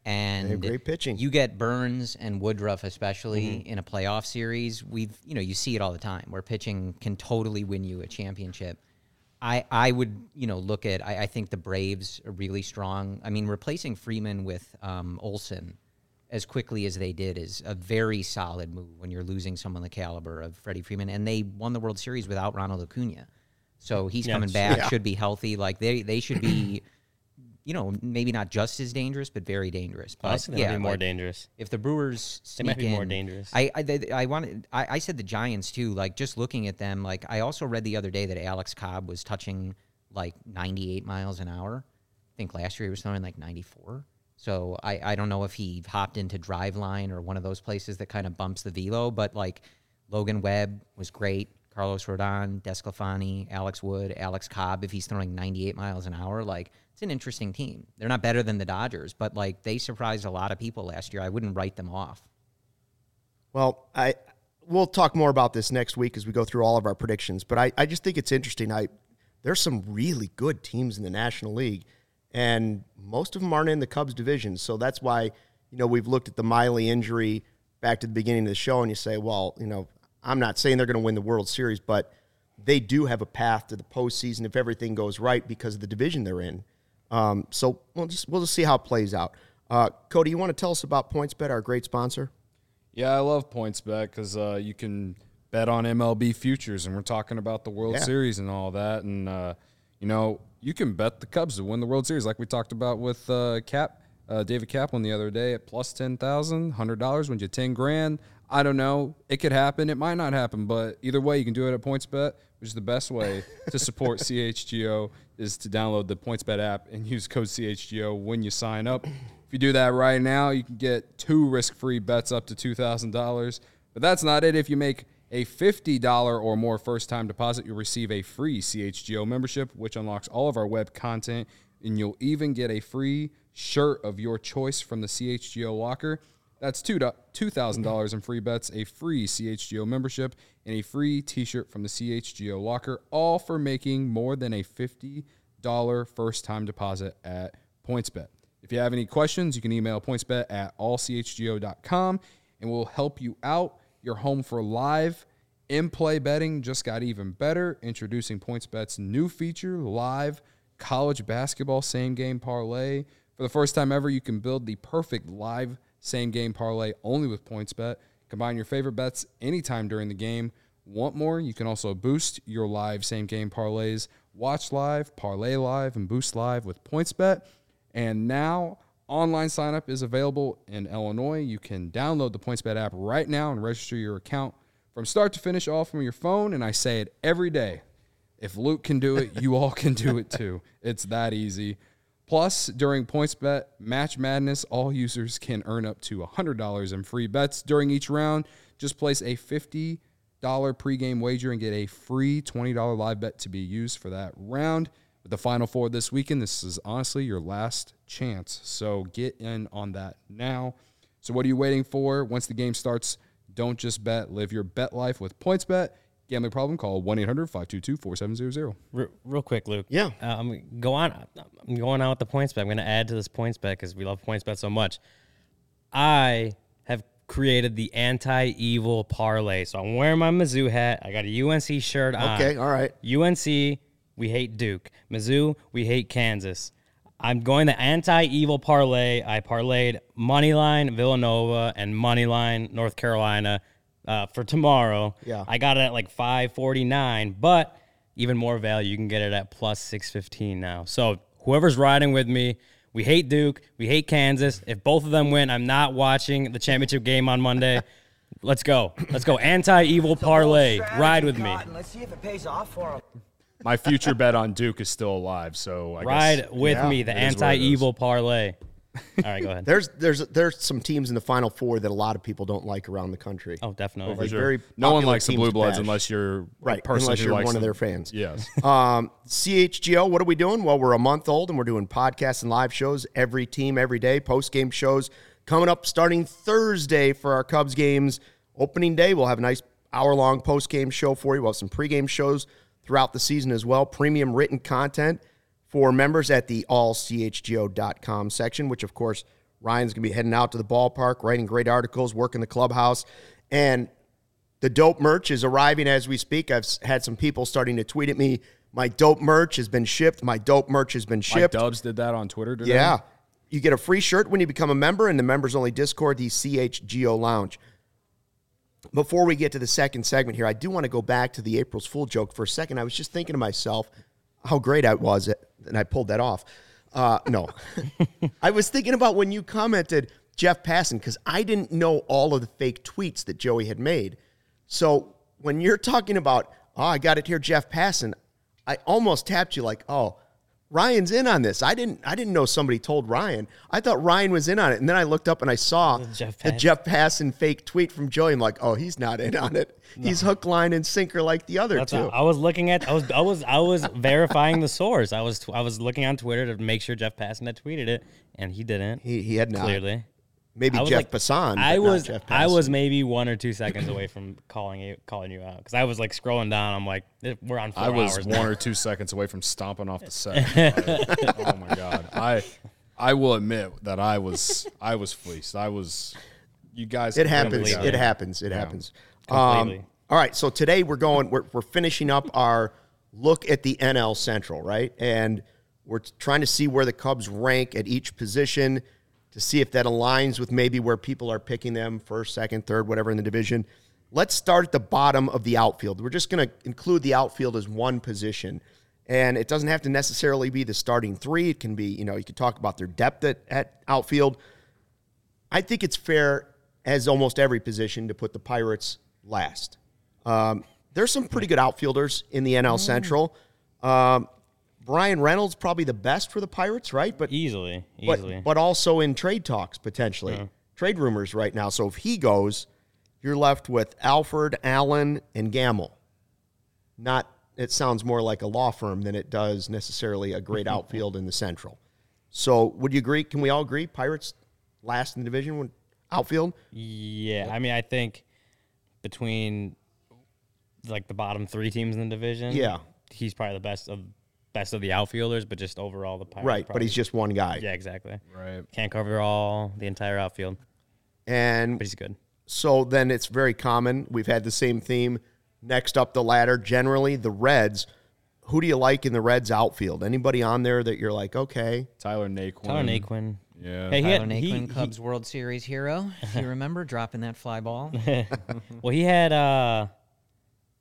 S4: and
S1: great pitching.
S4: You get Burnes and Woodruff, especially
S1: Mm-hmm.
S4: in a playoff series. We've you know you see it all the time where pitching can totally win you a championship. I, I would you know look at I, I think the Braves are really strong. I mean replacing Freeman with um, Olson as quickly as they did is a very solid move when you're losing someone the caliber of Freddie Freeman. And they won the World Series without Ronald Acuna, so he's
S2: Yeah,
S4: coming back.
S1: yeah.
S4: Should be healthy. Like they they should be. You know, maybe not just as dangerous, but very dangerous.
S2: I
S4: But yeah,
S2: more
S4: like,
S2: dangerous.
S4: if the Brewers
S2: They
S4: sneak
S2: might be more dangerous.
S4: I I, they- I wanted I, I said the Giants too. Like just looking at them, like I also read the other day that Alex Cobb was touching like 98 miles an hour. I think last year he was throwing like 94. So I, I don't know if he hopped into Driveline or one of those places that kind of bumps the velo, but like Logan Webb was great. Carlos Rodon, Desclafani, Alex Wood, Alex Cobb. If he's throwing 98 miles an hour, like it's an interesting team. They're not better than the Dodgers, but like they surprised a lot of people last year. I wouldn't write them off.
S1: Well, I we'll talk more about this next week as we go through all of our predictions. But I, I just think it's interesting. I there's some really good teams in the National League, and most of them aren't in the Cubs division. So that's why you know we've looked at the Miley injury back to the beginning of the show, and you say, well, you know, I'm not saying they're going to win the World Series, but they do have a path to the postseason if everything goes right because of the division they're in. Um, so we'll just we'll just see how it plays out. Uh, Cody, you want to tell us about PointsBet, our great sponsor?
S3: Yeah, I love PointsBet because uh, you can bet on MLB futures, and we're talking about the World
S1: Yeah.
S3: Series and all that. And uh, you know, you can bet the Cubs to win the World Series, like we talked about with uh, Cap, uh, David Kaplan the other day at plus ten thousand, hundred dollars, wins you ten grand. I don't know. It could happen. It might not happen, but either way, you can do it at PointsBet, which is the best way to support CHGO is to download the PointsBet app and use code CHGO when you sign up. If you do that right now, you can get two risk-free bets up to $2,000. But that's not it. If you make a $50 or more first-time deposit, you'll receive a free CHGO membership, which unlocks all of our web content, and you'll even get a free shirt of your choice from the CHGO locker. That's two two thousand dollars in free bets, a free CHGO membership, and a free T-shirt from the CHGO locker, all for making more than a fifty dollar first time deposit at PointsBet. If you have any questions, you can email pointsbet at allchgo.com and we'll help you out. You're home for live in play betting just got even better, introducing PointsBet's new feature, live college basketball same game parlay. For the first time ever, you can build the perfect live same game parlay only with PointsBet. Combine your favorite bets anytime during the game. Want more? You can also boost your live same game parlays. Watch live, parlay live, and boost live with PointsBet. And now online sign up is available in Illinois. You can download the PointsBet app right now and register your account from start to finish all from your phone. And I say it every day. If Luke can do it, you all can do it too. It's that easy. Plus, during PointsBet Match Madness, all users can earn up to $100 in free bets during each round. Just place a $50 pregame wager and get a free $20 live bet to be used for that round. With the Final Four this weekend, this is honestly your last chance. So get in on that now. So, what are you waiting for? Once the game starts, don't just bet. Live your bet life with PointsBet. Gambling problem? Call 1 800 522 4700.
S2: Real quick, Luke.
S1: Yeah.
S2: Uh, I'm go on. I'm going on with the points bet. I'm going to add to this points bet because we love points bet so much. I have created the anti-evil parlay. So I'm wearing my Mizzou hat. I got a UNC shirt on.
S1: Okay, all right.
S2: UNC, we hate Duke. Mizzou, we hate Kansas. I'm going the anti-evil parlay. I parlayed moneyline Villanova and moneyline North Carolina uh, for tomorrow.
S1: Yeah.
S2: I got it at like 549, but even more value, you can get it at plus 615 now. So whoever's riding with me, we hate Duke, we hate Kansas. If both of them win, I'm not watching the championship game on Monday. Let's go. Let's go. Anti-evil parlay. Ride with me.
S5: Let's see if it pays off for him.
S3: My future bet on Duke is still alive, so I
S2: Ride
S3: guess
S2: with
S1: yeah,
S2: me. The
S3: it is what it is.
S2: anti-evil parlay. All right, go ahead.
S1: There's there's there's some teams in the Final Four that a lot of people don't like around the country.
S2: Oh, definitely.
S1: Like
S3: Sure.
S1: very
S3: no one likes the Blue Bloods unless you're a
S1: right,
S3: person
S1: unless you're
S3: likes
S1: one of their fans.
S3: Yes.
S1: Um, CHGO, what are we doing? Well, we're a month old and we're doing podcasts and live shows every team every day, post game shows coming up starting Thursday for our Cubs games. Opening day, we'll have a nice hour long post game show for you. We'll have some pregame shows throughout the season as well. Premium written content for members at the allchgo.com section, which of course Ryan's going to be heading out to the ballpark, writing great articles, working the clubhouse. And the dope merch is arriving as we speak. I've had some people starting to tweet at me. My dope merch has been shipped. My dope merch has been
S3: Mike
S1: shipped.
S3: Dubs did that on Twitter today.
S1: Yeah. You get a free shirt when you become a member in the members only Discord, the CHGO Lounge. Before we get to the second segment here, I do want to go back to the April's Fool joke for a second. I was just thinking to myself how great I was, at, and I pulled that off. Uh, no, I was thinking about when you commented Jeff Passan because I didn't know all of the fake tweets that Joey had made. So when you're talking about, oh, I got it here, Jeff Passan, I almost tapped you like, oh, Ryan's in on this. I didn't I didn't know somebody told Ryan. I thought Ryan was in on it. And then I looked up and I saw
S2: Jeff
S1: the. Jeff Passan fake tweet from Joey. I'm like, oh, he's not in on it. He's hook, line, and sinker like the other
S2: That's
S1: two.
S2: I was looking at. I was. I was. I was verifying the source. I was. I was looking on Twitter to make sure Jeff Passan had tweeted it, and he didn't.
S1: He, he had not.
S2: clearly.
S1: Maybe
S2: I
S1: Jeff
S2: like-
S1: Passan.
S2: I was
S1: Jeff
S2: I was maybe one or two seconds away from calling you calling you out because I was like scrolling down. I'm like, "Eh, we're on four
S3: I was
S2: hours.
S3: one
S2: now."
S3: or two seconds away from stomping off the set. Oh my god! I I will admit that I was I was fleeced. I was. You guys.
S1: It happens. It happens. It happens. Um, all right. So today we're going. We're, we're finishing up our look at the NL Central, right? And we're trying to see where the Cubs rank at each position to see if that aligns with maybe where people are picking them first, second, third, whatever in the division. Let's start at the bottom of the outfield. We're just going to include the outfield as one position. And it doesn't have to necessarily be the starting three. It can be, you know, you could talk about their depth at, at outfield. I think it's fair, as almost every position, to put the Pirates last. Um, there's some pretty good outfielders in the NL Central. Um, Bryan Reynolds probably the best for the Pirates, right? But
S2: easily,
S1: but,
S2: easily.
S1: but also in trade talks potentially, trade rumors right now. So if he goes, you're left with Alford, Allen, and Gamel. Not. It sounds more like a law firm than it does necessarily a great outfield in the Central. So would you agree? Can we all agree? Pirates last in the division when outfield.
S2: yeah, I mean, I think between like the bottom three teams in the division,
S1: Yeah.
S2: he's probably the best of best of the outfielders. But just overall, the Pirates,
S1: Right, but he's just one guy.
S2: yeah, exactly.
S3: Right.
S2: Can't cover all the entire outfield,
S1: And
S2: but he's good.
S1: so then it's very common. We've had the same theme. Next up the ladder, generally the Reds. Who do you like in the Reds outfield? Anybody on there that you're like, okay,
S3: Tyler Naquin.
S2: Tyler Naquin.
S3: Yeah.
S2: Hey, he
S4: Tyler
S2: had, he,
S4: Naquin,
S2: he-
S4: Cubs World Series hero. If you remember, dropping that fly ball.
S2: well, he had uh,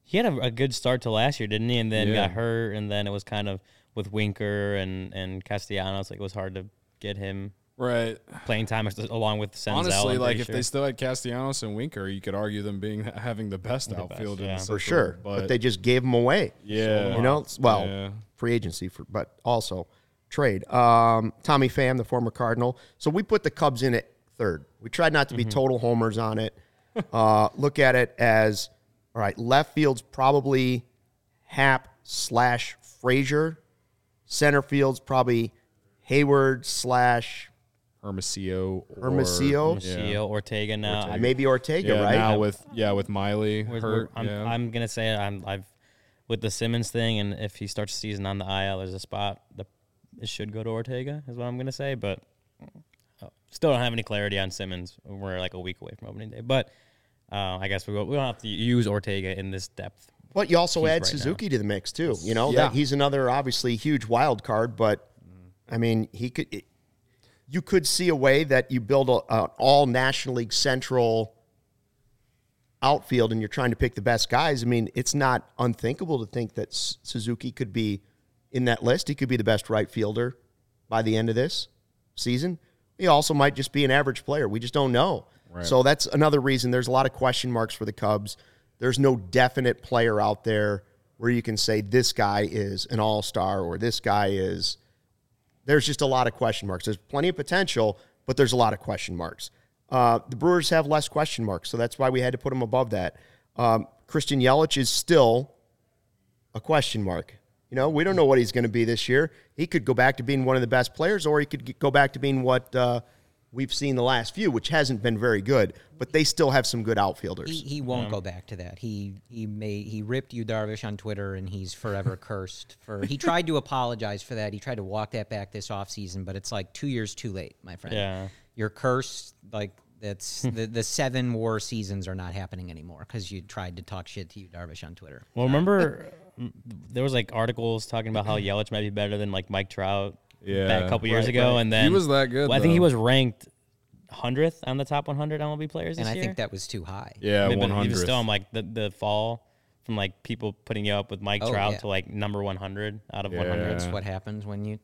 S2: he had a, a good start to last year, didn't he? And then
S3: Yeah.
S2: got hurt, and then it was kind of with Winker and and Castellanos, like it was hard to get him
S3: Right.
S2: playing time along with Senzel.
S3: Honestly,
S2: I'm
S3: like if
S2: sure.
S3: they still had Castellanos and Winker, you could argue them being having the best outfield in
S2: yeah.
S3: the
S2: For
S1: for sure, but,
S3: But,
S1: they just gave him away.
S3: yeah,
S1: You know, well,
S3: Yeah.
S1: free agency for, but also trade. Um, Tommy Pham, the former Cardinal. So we put the Cubs in at third. We tried not to be total homers on it. Uh, look at it as all right. Left field's probably Happ slash Frazier. Center field's probably Heyward slash
S3: Hermosillo, or,
S1: Hermosillo?
S3: Yeah.
S2: Ortega now. I,
S1: maybe Ortega,
S3: Yeah,
S1: right?
S3: now with yeah with Miley
S2: we're-
S3: hurt.
S2: we're- I'm,
S3: yeah.
S2: I'm gonna say I'm I've with the Simmons thing, and if he starts the season on the IL, there's a spot that it should go to Ortega, is what I'm gonna say. But uh, still don't have any clarity on Simmons. We're like a week away from opening day, but uh, I guess we go, we don't have to use Ortega in this depth.
S1: But you also add
S2: right now.
S1: Suzuki to the mix too. You know,
S3: Yeah.
S1: that he's another obviously huge wild card. But I mean, he could. It, you could see a way that you build a, an all National League Central outfield, and you're trying to pick the best guys. I mean, it's not unthinkable to think that S- Suzuki could be in that list. He could be the best right fielder by the end of this season. He also might just be an average player. We just don't know. So that's another reason there's a lot of question marks for the Cubs. There's no definite player out there where you can say this guy is an all star or this guy is. There's just a lot of question marks. There's plenty of potential, but there's a lot of question marks. Uh, the Brewers have less question marks, so that's why we had to put them above that. Um, Christian Yelich is still a question mark. You know, we don't know what he's going to be this year. He could go back to being one of the best players, or he could go back to being what uh, we've seen the last few, which hasn't been very good. But they still have some good outfielders.
S4: He, he won't go back to that. He he may he ripped Yu Darvish on Twitter and he's forever cursed for he tried to apologize for that. He tried to walk that back this offseason, but it's like 2 years too late, my friend.
S2: Yeah.
S4: You're cursed like that's the the seven war seasons are not happening anymore cuz you tried to talk shit to Yu Darvish on Twitter.
S2: Well, remember there was like articles talking about how Yelich might be better than like Mike Trout
S3: Yeah.
S2: back a couple years
S1: Right,
S2: ago,
S1: right.
S2: and
S3: He
S2: then
S3: was that good,
S2: Well, I think he was ranked hundredth on the top 100 MLB players this
S4: And I
S2: year.
S4: think that was too high.
S3: yeah,
S2: I mean,
S3: one
S2: but even
S3: hundred.
S2: still, I'm like the the fall from like people putting you up with Mike
S4: Oh,
S2: Trout
S4: yeah.
S2: to like number 100 out of
S3: Yeah.
S2: 100.
S4: That's what happens when you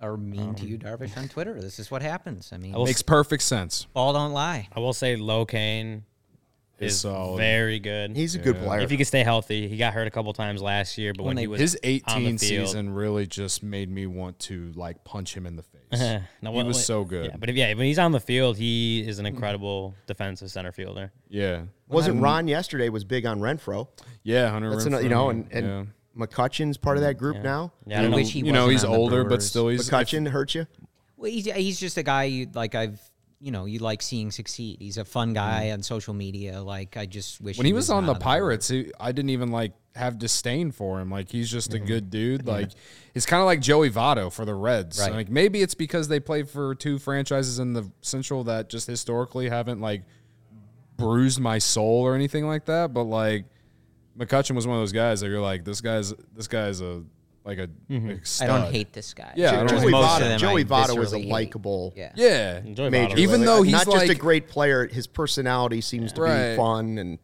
S4: are mean to um, Yu Darvish on Twitter. This is what happens. I mean,
S2: will
S3: Makes perfect sense.
S4: ball don't lie.
S2: I will say Lo Cain
S3: Is
S2: is
S3: solid.
S2: very good.
S1: He's a good player.
S2: if he could stay healthy, he got hurt a couple times last year, but when,
S4: When
S2: he was
S3: His
S2: on the
S3: 18
S2: field-
S3: season really just made me want to like punch him in the face.
S2: No,
S3: he
S2: well,
S3: was so good.
S2: Yeah, but if yeah, when he's on the field, he is an incredible defensive center fielder.
S3: yeah,
S1: Wasn't Ron yesterday was big on Renfroe?
S3: yeah, Hunter.
S1: That's
S3: Renfroe,
S1: another, you know, and, and
S3: yeah.
S1: McCutchen's part of that group now.
S2: Yeah, I don't know.
S4: Which he
S3: you know
S4: wasn't
S3: he's
S4: on the
S3: older, but
S4: Brewers.
S3: still he's
S1: McCutchen hurt you?
S4: Well, he's, he's just a guy you like I've you know you like seeing succeed. He's a fun guy mm. on social media. Like I just wish
S3: when he was on the Pirates, he, I didn't even like have disdain for him. Like he's just a mm-hmm. good dude. Like it's kind of like Joey Votto for the Reds.
S4: Right.
S3: Like maybe it's because they play for two franchises in the Central that just historically haven't like bruised my soul or anything like that. But like McCutchen was one of those guys that you're like, this guy's this guy's a like a, a
S4: I
S3: stud.
S4: don't hate this guy.
S3: Yeah, I don't
S1: Joey
S3: hate
S4: most
S1: Votto,
S4: of them
S1: Joey Votto was a likable
S4: Yeah.
S3: Yeah,
S2: Enjoy
S1: major.
S3: Even
S1: league.
S3: though he's
S1: not just a great player, his personality seems to
S3: Right.
S1: be fun and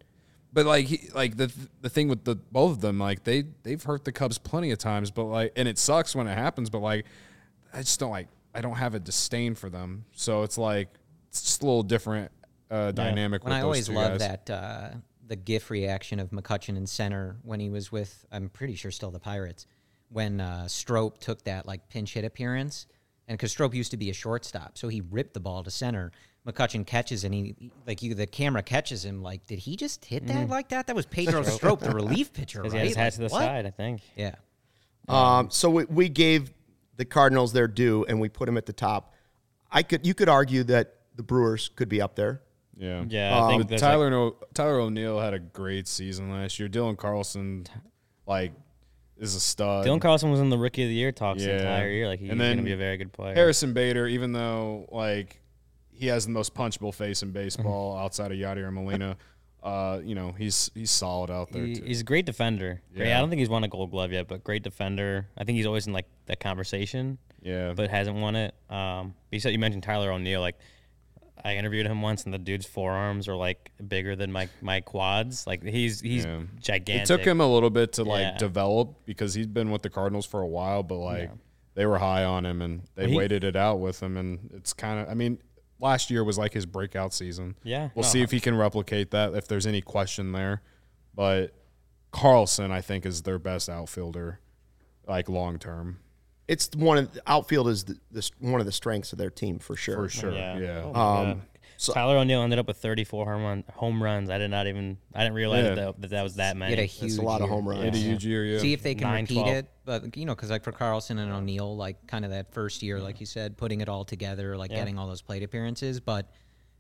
S3: But like he, like the the thing with the both of them, like they they've hurt the Cubs plenty of times, but like and it sucks when it happens, but like I just don't like I don't have a disdain for them. So it's like it's just a little different uh, dynamic
S4: When
S3: with
S4: I
S3: those
S4: always
S3: two
S4: love
S3: guys.
S4: that uh, the GIF reaction of McCutchen in center when he was with I'm pretty sure still the Pirates when uh, Strop took that like pinch hit appearance and because Strop used to be a shortstop so he ripped the ball to center. McCutchen catches and he like you the camera catches him like did he just hit that like that? That was Pedro Strop, the relief pitcher, right?
S2: he has his hat
S4: Like,
S2: to the
S4: what?
S2: side, I think.
S4: Yeah.
S1: Um, so we, we gave the Cardinals their due, and we put them at the top. I could, you could argue that the Brewers could be up there.
S3: yeah.
S2: Yeah, I think
S3: But
S2: there's
S3: Tyler no, Tyler O'Neill had a great season last year. Dylan Carlson like is a stud.
S2: Dylan Carlson was in the rookie of the year talks the entire year. Like he's going to be a very good player.
S3: Harrison Bader, even though like he has the most punchable face in
S2: Mm-hmm.
S3: baseball outside of Yadier Molina, uh, you know he's he's solid out there
S2: He-
S3: too.
S2: he's a great defender. Great-
S3: Yeah.
S2: I don't think he's won a Gold Glove yet, but great defender. I think he's always in like that conversation,
S3: Yeah,
S2: but hasn't won it. Um, you said you mentioned Tyler O'Neill. Like I interviewed him once, and the dude's forearms are like bigger than my my quads. Like he's he's
S3: Yeah.
S2: gigantic.
S3: It took him a little bit to like
S2: Yeah.
S3: develop because he's been with the Cardinals for a while, but like they were high on him and they
S2: he-
S3: waited it out with him, and it's kind of I mean. Last year was like his breakout season.
S2: Yeah,
S3: we'll
S2: no,
S3: see if he can replicate that. If there's any question there, but Carlson, I think, is their best outfielder, like long term
S1: It's one of the outfield is the, the, one of the strengths of their team for sure.
S3: for sure.
S2: Yeah.
S3: Yeah,
S2: Oh my um, God. Tyler O'Neill ended up with 34 home, run, home runs. I did not even I didn't realize
S3: Yeah.
S2: that, that that was that
S4: He
S2: many.
S4: had a huge
S1: That's a lot of home runs.
S3: Hit a huge year, yeah.
S4: See if they can
S2: Nine,
S4: repeat
S2: 12.
S4: it, but you know, because like for Carlson and O'Neill, like kind of that first year, like you said, putting it all together, like
S2: Yeah.
S4: getting all those plate appearances. But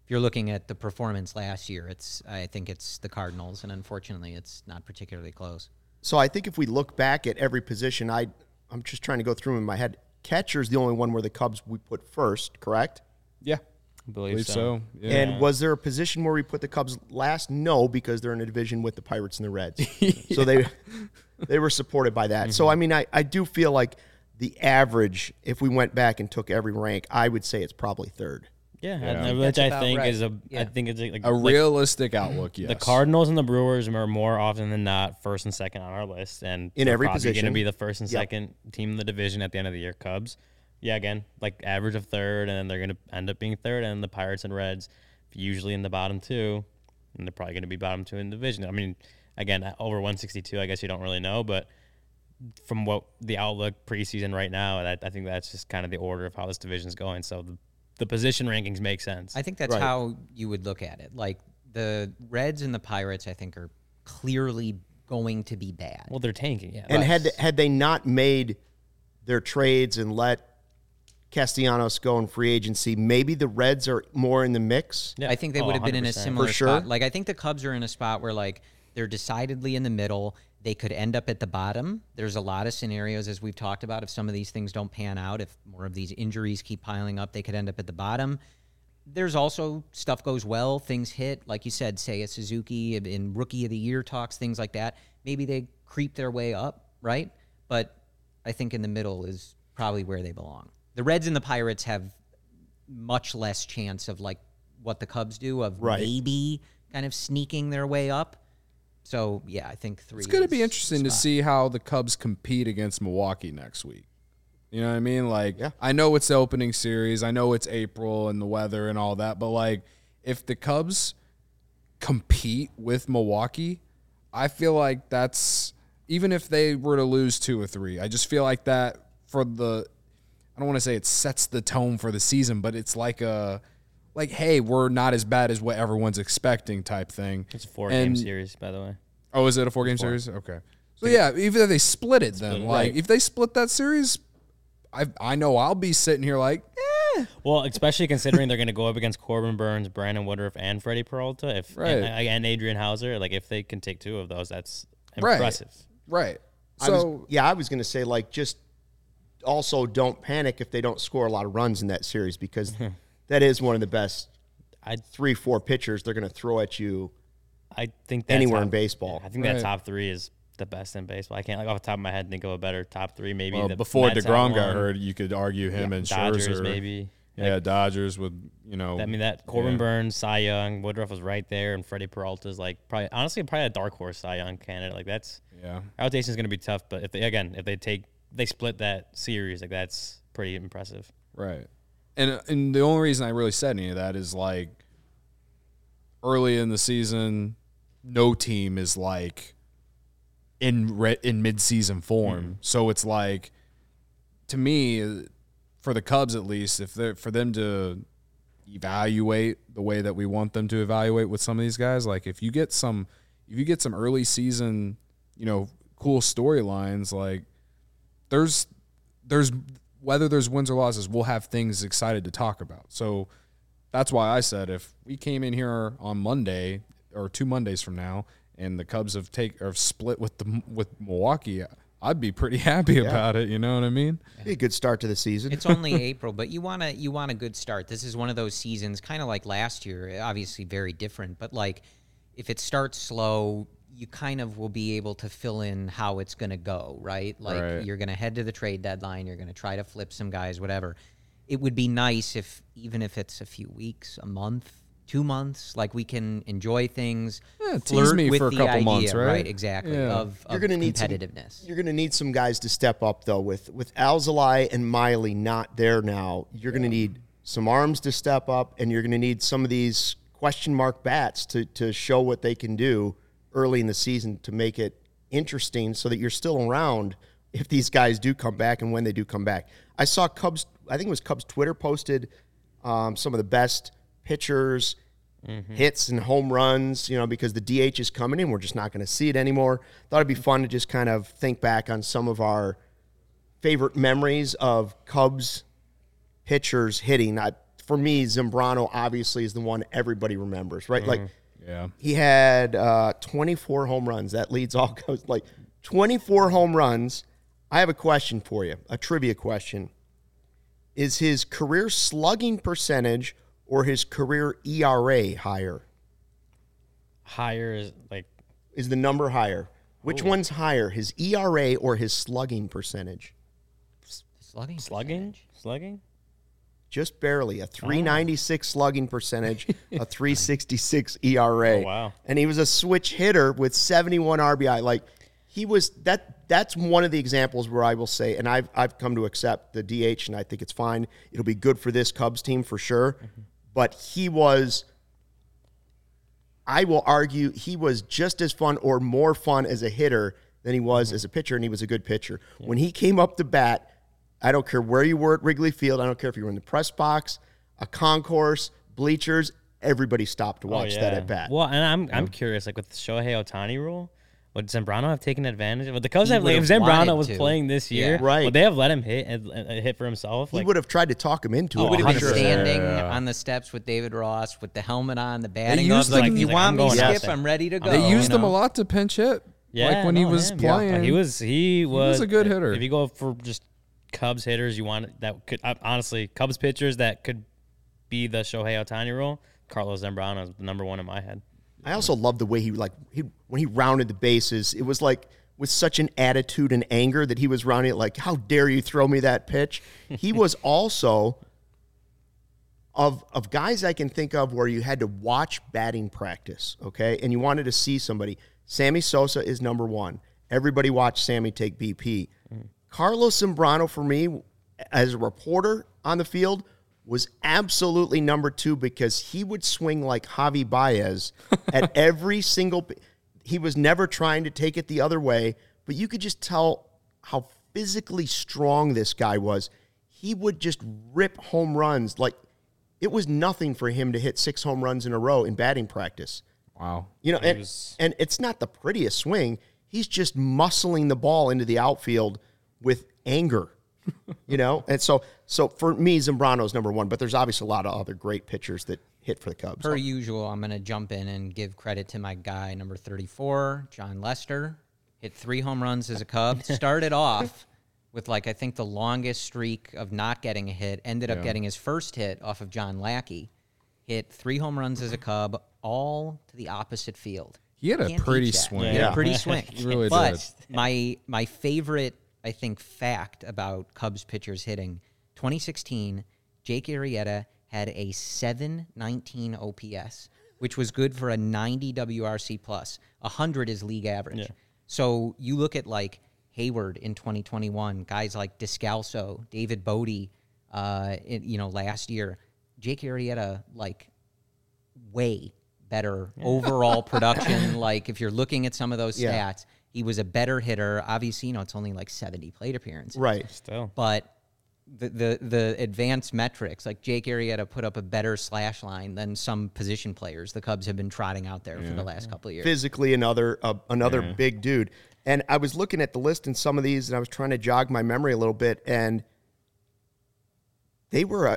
S4: if you're looking at the performance last year, it's I think it's the Cardinals, and unfortunately, it's not particularly close.
S1: So I think if we look back at every position, I I'm just trying to go through in my head. Catcher's the only one where the Cubs we put first, correct?
S3: yeah,
S2: I believe,
S3: believe
S2: so.
S3: so. Yeah.
S1: And was there a position where we put the Cubs last? No, because they're in a division with the Pirates and the Reds. So they they were supported by that. So I mm-hmm. mean, I, I do feel like the average, if we went back and took every rank, I would say it's probably third.
S2: Yeah,
S3: Yeah.
S2: I-
S3: I
S2: which I think
S4: right.
S2: is a. I
S4: Yeah.
S2: think it's like
S3: a
S2: like
S3: realistic outlook. Yes,
S2: the Cardinals and the Brewers are more often than not first and second on our list, and
S1: In
S2: they're
S1: every
S2: probably going to be the first and
S1: Yep.
S2: second team in the division at the end of the year. Cubs, yeah, again, like average of third, and they're going to end up being third, and the Pirates and Reds usually in the bottom two, and they're probably going to be bottom two in the division. I mean, again, over 162, I guess you don't really know, but from what the outlook preseason right now, that I think that's just kind of the order of how this division's going. So the, the position rankings make sense.
S4: I think that's
S1: Right.
S4: how you would look at it. Like the Reds and the Pirates, I think are clearly going to be bad.
S2: well, they're tanking, yeah.
S1: And had had they not made their trades and let Castellanos go in free agency, maybe the Reds are more in the mix.
S2: Yeah.
S4: I think they
S2: Oh,
S4: would have been in a
S2: 100%.
S4: similar
S1: For sure.
S4: spot. Like I think the Cubs are in a spot where like they're decidedly in the middle. They could end up at the bottom. There's a lot of scenarios as we've talked about. If some of these things don't pan out, if more of these injuries keep piling up, they could end up at the bottom. There's also stuff goes well, things hit, like you said, say a Suzuki in rookie of the year talks, things like that. Maybe they creep their way up, right? But I think in the middle is probably where they belong. The Reds and the Pirates have much less chance of like what the Cubs do of
S1: Right.
S4: maybe kind of sneaking their way up. So yeah, I think three.
S3: It's going to be interesting to see how the Cubs compete against Milwaukee next week. You know what I mean? Like,
S1: Yeah.
S3: I know it's the opening series. I know it's April and the weather and all that. But, like, if the Cubs compete with Milwaukee, I feel like that's, even if they were to lose two or three, I just feel like that for the, I don't want to say it sets the tone for the season, but it's like a, like, hey, we're not as bad as what everyone's expecting type thing.
S2: It's a four
S3: And-
S2: game series, by the way.
S3: Oh, is it a four game series? Okay. So yeah, even if they split it, then like
S1: Right.
S3: if they split that series, I I know I'll be sitting here like, eh.
S2: Well, especially considering they're going to go up against Corbin Burnes, Brandon Woodruff, and Freddie Peralta, if
S3: Right.
S2: and, and Adrian Houser, like if they can take two of those, that's
S3: Right.
S2: impressive.
S3: Right.
S1: I was-
S3: So
S1: yeah, I was going to say like just also don't panic if they don't score a lot of runs in that series because that is one of the best
S2: I
S1: three four pitchers they're going to throw at you.
S2: I think that
S1: Anywhere in
S2: top-
S1: baseball.
S2: I think
S3: Right.
S2: that top three is the best in baseball. I can't like off the top of my head think of a better top three. Maybe
S3: well,
S2: the
S3: before
S2: Mets
S3: Degrom got hurt, you could argue him and
S2: Dodgers
S3: Scherzer.
S2: maybe.
S3: Yeah, Dodgers with you know.
S2: I mean that Corbin
S3: yeah.
S2: Burnes, Cy Young, Woodruff was right there, and Freddie Peralta's like probably honestly probably a dark horse Cy Young candidate. Like that's
S3: Yeah.
S2: rotation is going to be tough, but if they again if they take they split that series, like that's pretty impressive.
S3: Right. And and the only reason I really said any of that is like early in the season, no team is like in re- in mid-season form. Mm-hmm. So it's like to me for the Cubs at least if they for them to evaluate the way that we want them to evaluate with some of these guys like if you get some if you get some early season, you know, cool storylines like there's there's whether there's wins or losses, we'll have things excited to talk about. So that's why I said if we came in here on Monday or two Mondays from now and the Cubs have take or have split with the with Milwaukee, I'd be pretty happy about it. You know what I mean?
S1: Be a good start to the season.
S4: It's only April, but you want to you want a good start. This is one of those seasons, kind of like last year. Obviously, very different, but like if it starts slow, you kind of will be able to fill in how it's going to go, right? Like
S3: Right.
S4: you're going to head to the trade deadline, you're going to try to flip some guys, whatever. It would be nice if even if it's a few weeks, a month, two months, like we can enjoy things.
S3: Yeah, tease
S4: flirt
S3: me
S4: with
S3: for a
S4: the
S3: couple
S4: idea,
S3: months, right?
S4: Exactly.
S3: Yeah.
S4: Of,
S1: you're
S4: of
S1: going to need some,
S4: competitiveness.
S1: You're going to need some guys to step up though. With with Alzolay and Miley not there now, you're going to need some arms to step up, and you're going to need some of these question mark bats to to show what they can do early in the season to make it interesting, so that you're still around if these guys do come back and when they do come back. I saw Cubs. I think it was Cubs Twitter posted um, some of the best pitchers hits and home runs, you know, because the DH is coming in. We're just not going to see it anymore. Thought it'd be fun to just kind of think back on some of our favorite memories of Cubs pitchers hitting. I, for me, Zambrano obviously is the one everybody remembers, right? Like
S3: Yeah.
S1: he had uh, 24 home runs. That leads all goes like 24 home runs. I have a question for you, a trivia question. Is his career slugging percentage or his career ERA higher?
S2: Higher is like
S1: Is the number higher? Which one's higher, his ERA or his slugging percentage?
S4: Slugging.
S2: slugging, slugging.
S1: Just barely a 396 slugging percentage, a 366 ERA.
S2: Oh, wow.
S1: And he was a switch hitter with 71 RBI. Like he was that that's one of the examples where I will say and I've I've come to accept the DH and I think it's fine. It'll be good for this Cubs team for sure. Mm-hmm. But he was I will argue he was just as fun or more fun as a hitter than he was mm-hmm. as a pitcher, and he was a good pitcher. When he came up to bat, I don't care where you were at Wrigley Field, I don't care if you were in the press box, a concourse, bleachers, everybody stopped to oh, watch that at bat.
S2: Oh, Well, and I'm I'm curious, like with the Shohei Ohtani rule, would Zambrano have taken advantage of? Would the Cubs
S4: He
S2: have, like, if
S4: would've
S2: Zambrano was
S4: to.
S2: playing this year,
S4: Yeah.
S1: Right.
S2: Would they have let him hit and, and hit for himself?
S1: he would have tried to talk him into
S4: He
S1: it.
S4: would have been
S2: 100%.
S4: standing
S3: Yeah.
S4: on the steps with David Ross with the helmet on, the batting
S3: used
S4: gloves. Like,
S3: him-
S4: you
S2: Like,
S4: want
S2: I'm
S4: me,
S2: going
S4: Skip?
S2: outside.
S4: I'm ready to go.
S3: They used
S4: you
S3: him a lot to pinch hit.
S2: yeah,
S3: like when he was
S2: him.
S3: playing.
S2: He was he was,
S3: was a good hitter.
S2: If you go for just Cubs hitters, you want that could uh, honestly Cubs pitchers that could be the Shohei Ohtani rule. Carlos Zambrano is the number one in my head.
S1: I also love the way he like he when he rounded the bases. It was like with such an attitude and anger that he was rounding it like, "How dare you throw me that pitch?" he was also of of guys I can think of where you had to watch batting practice, okay, and you wanted to see somebody. Sammy Sosa is number one. Everybody watched Sammy take BP. Carlos Zambrano for me as a reporter on the field was absolutely number two because he would swing like Javi Baez at every single. He was never trying to take it the other way, but you could just tell how physically strong this guy was. He would just rip home runs like it was nothing for him to hit six home runs in a row in batting practice.
S3: Wow.
S1: You know, and, and it's not the prettiest swing. He's just muscling the ball into the outfield with anger. you know, and so so for me, Zambrano's number one. But there's obviously a lot of other great pitchers that hit for the Cubs.
S4: Per usual, I'm going to jump in and give credit to my guy, number 34, Jon Lester. Hit three home runs as a Cub. Started off with, like, I think the longest streak of not getting a hit. Ended up getting his first hit off of John Lackey. Hit three home runs as a Cub, all to the opposite field.
S3: He had a
S4: Can't
S3: pretty
S4: teach that.
S3: swing.
S4: He had
S1: Yeah.
S4: a pretty swing.
S3: He really
S4: but
S3: did.
S4: my my favorite, I think, fact about Cubs pitchers hitting 2016, Jake Arrieta had a 719 OPS, which was good for a 90 WRC plus. 100 is league average. So you look at like Heyward in 2021, guys like Descalso, David Bote, uh, in- you know, last year. Jake Arrieta, like way better overall production. Like if you're looking at some of those
S1: Yeah.
S4: stats, he was a better hitter. Obviously, you know, it's only like 70 plate appearances.
S1: right.
S2: Still.
S4: But the, the the advanced metrics, like Jake Arrieta put up a better slash line than some position players the Cubs have been trotting out there for the last couple of years.
S1: physically another uh, another big dude. And I was looking at the list in some of these, and I was trying to jog my memory a little bit, and they were uh,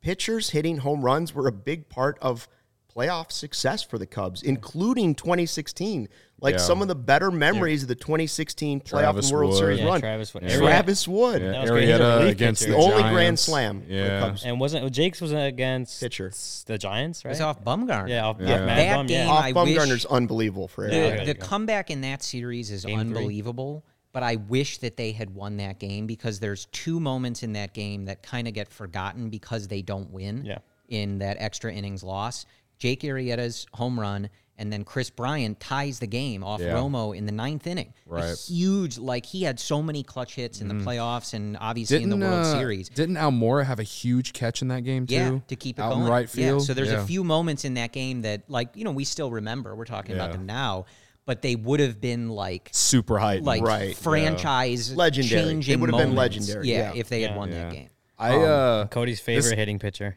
S1: pitchers hitting home runs were a big part of playoff success for the Cubs, including 2016. Like
S3: Yeah.
S1: some of the better memories of the 2016 playoff
S3: Travis
S1: and World
S3: Wood.
S1: Series
S2: Yeah,
S1: run.
S2: Travis Wood.
S1: Travis Wood,
S3: Yeah,
S2: That was great. He's a
S3: Arrieta
S2: relief
S3: against
S2: pitcher.
S3: the
S1: The only grand slam
S3: Yeah.
S1: Cubs.
S2: And wasn't Jake's was against
S1: Pitcher.
S2: the Giants, right?
S4: It was off Bumgarner.
S2: Yeah, off,
S3: Yeah.
S2: off
S4: That
S2: Bum,
S4: game,
S2: yeah.
S1: Off
S4: I
S1: Bumgarner's
S4: wish-
S1: unbelievable for
S4: The,
S1: it.
S4: the comeback in that series is
S2: Game three.
S4: unbelievable, but I wish that they had won that game because there's two moments in that game that kind of get forgotten because they don't win
S2: Yeah.
S4: in that extra innings loss. Jake Arrieta's home run, and then Kris Bryant ties the game off
S3: Yeah.
S4: Romo in the ninth inning. A
S3: Right.
S4: huge, like he had so many clutch hits in the playoffs and obviously
S3: Didn't
S4: in the World
S3: uh,
S4: Series.
S3: Didn't Almora have a huge catch in that game too?
S4: Yeah, to keep it
S3: out
S4: going.
S3: in right field.
S4: Yeah, so there's
S3: Yeah.
S4: a few moments in that game that, like, you know, we still remember. We're talking about them now, but they would have been like
S3: super heightened.
S4: like
S1: Right.
S4: franchise
S1: Legendary. It would have been legendary,
S4: Yeah,
S1: yeah.
S4: if they had won
S3: Yeah.
S4: that game.
S3: I uh
S2: Cody's favorite
S3: This-
S2: hitting pitcher.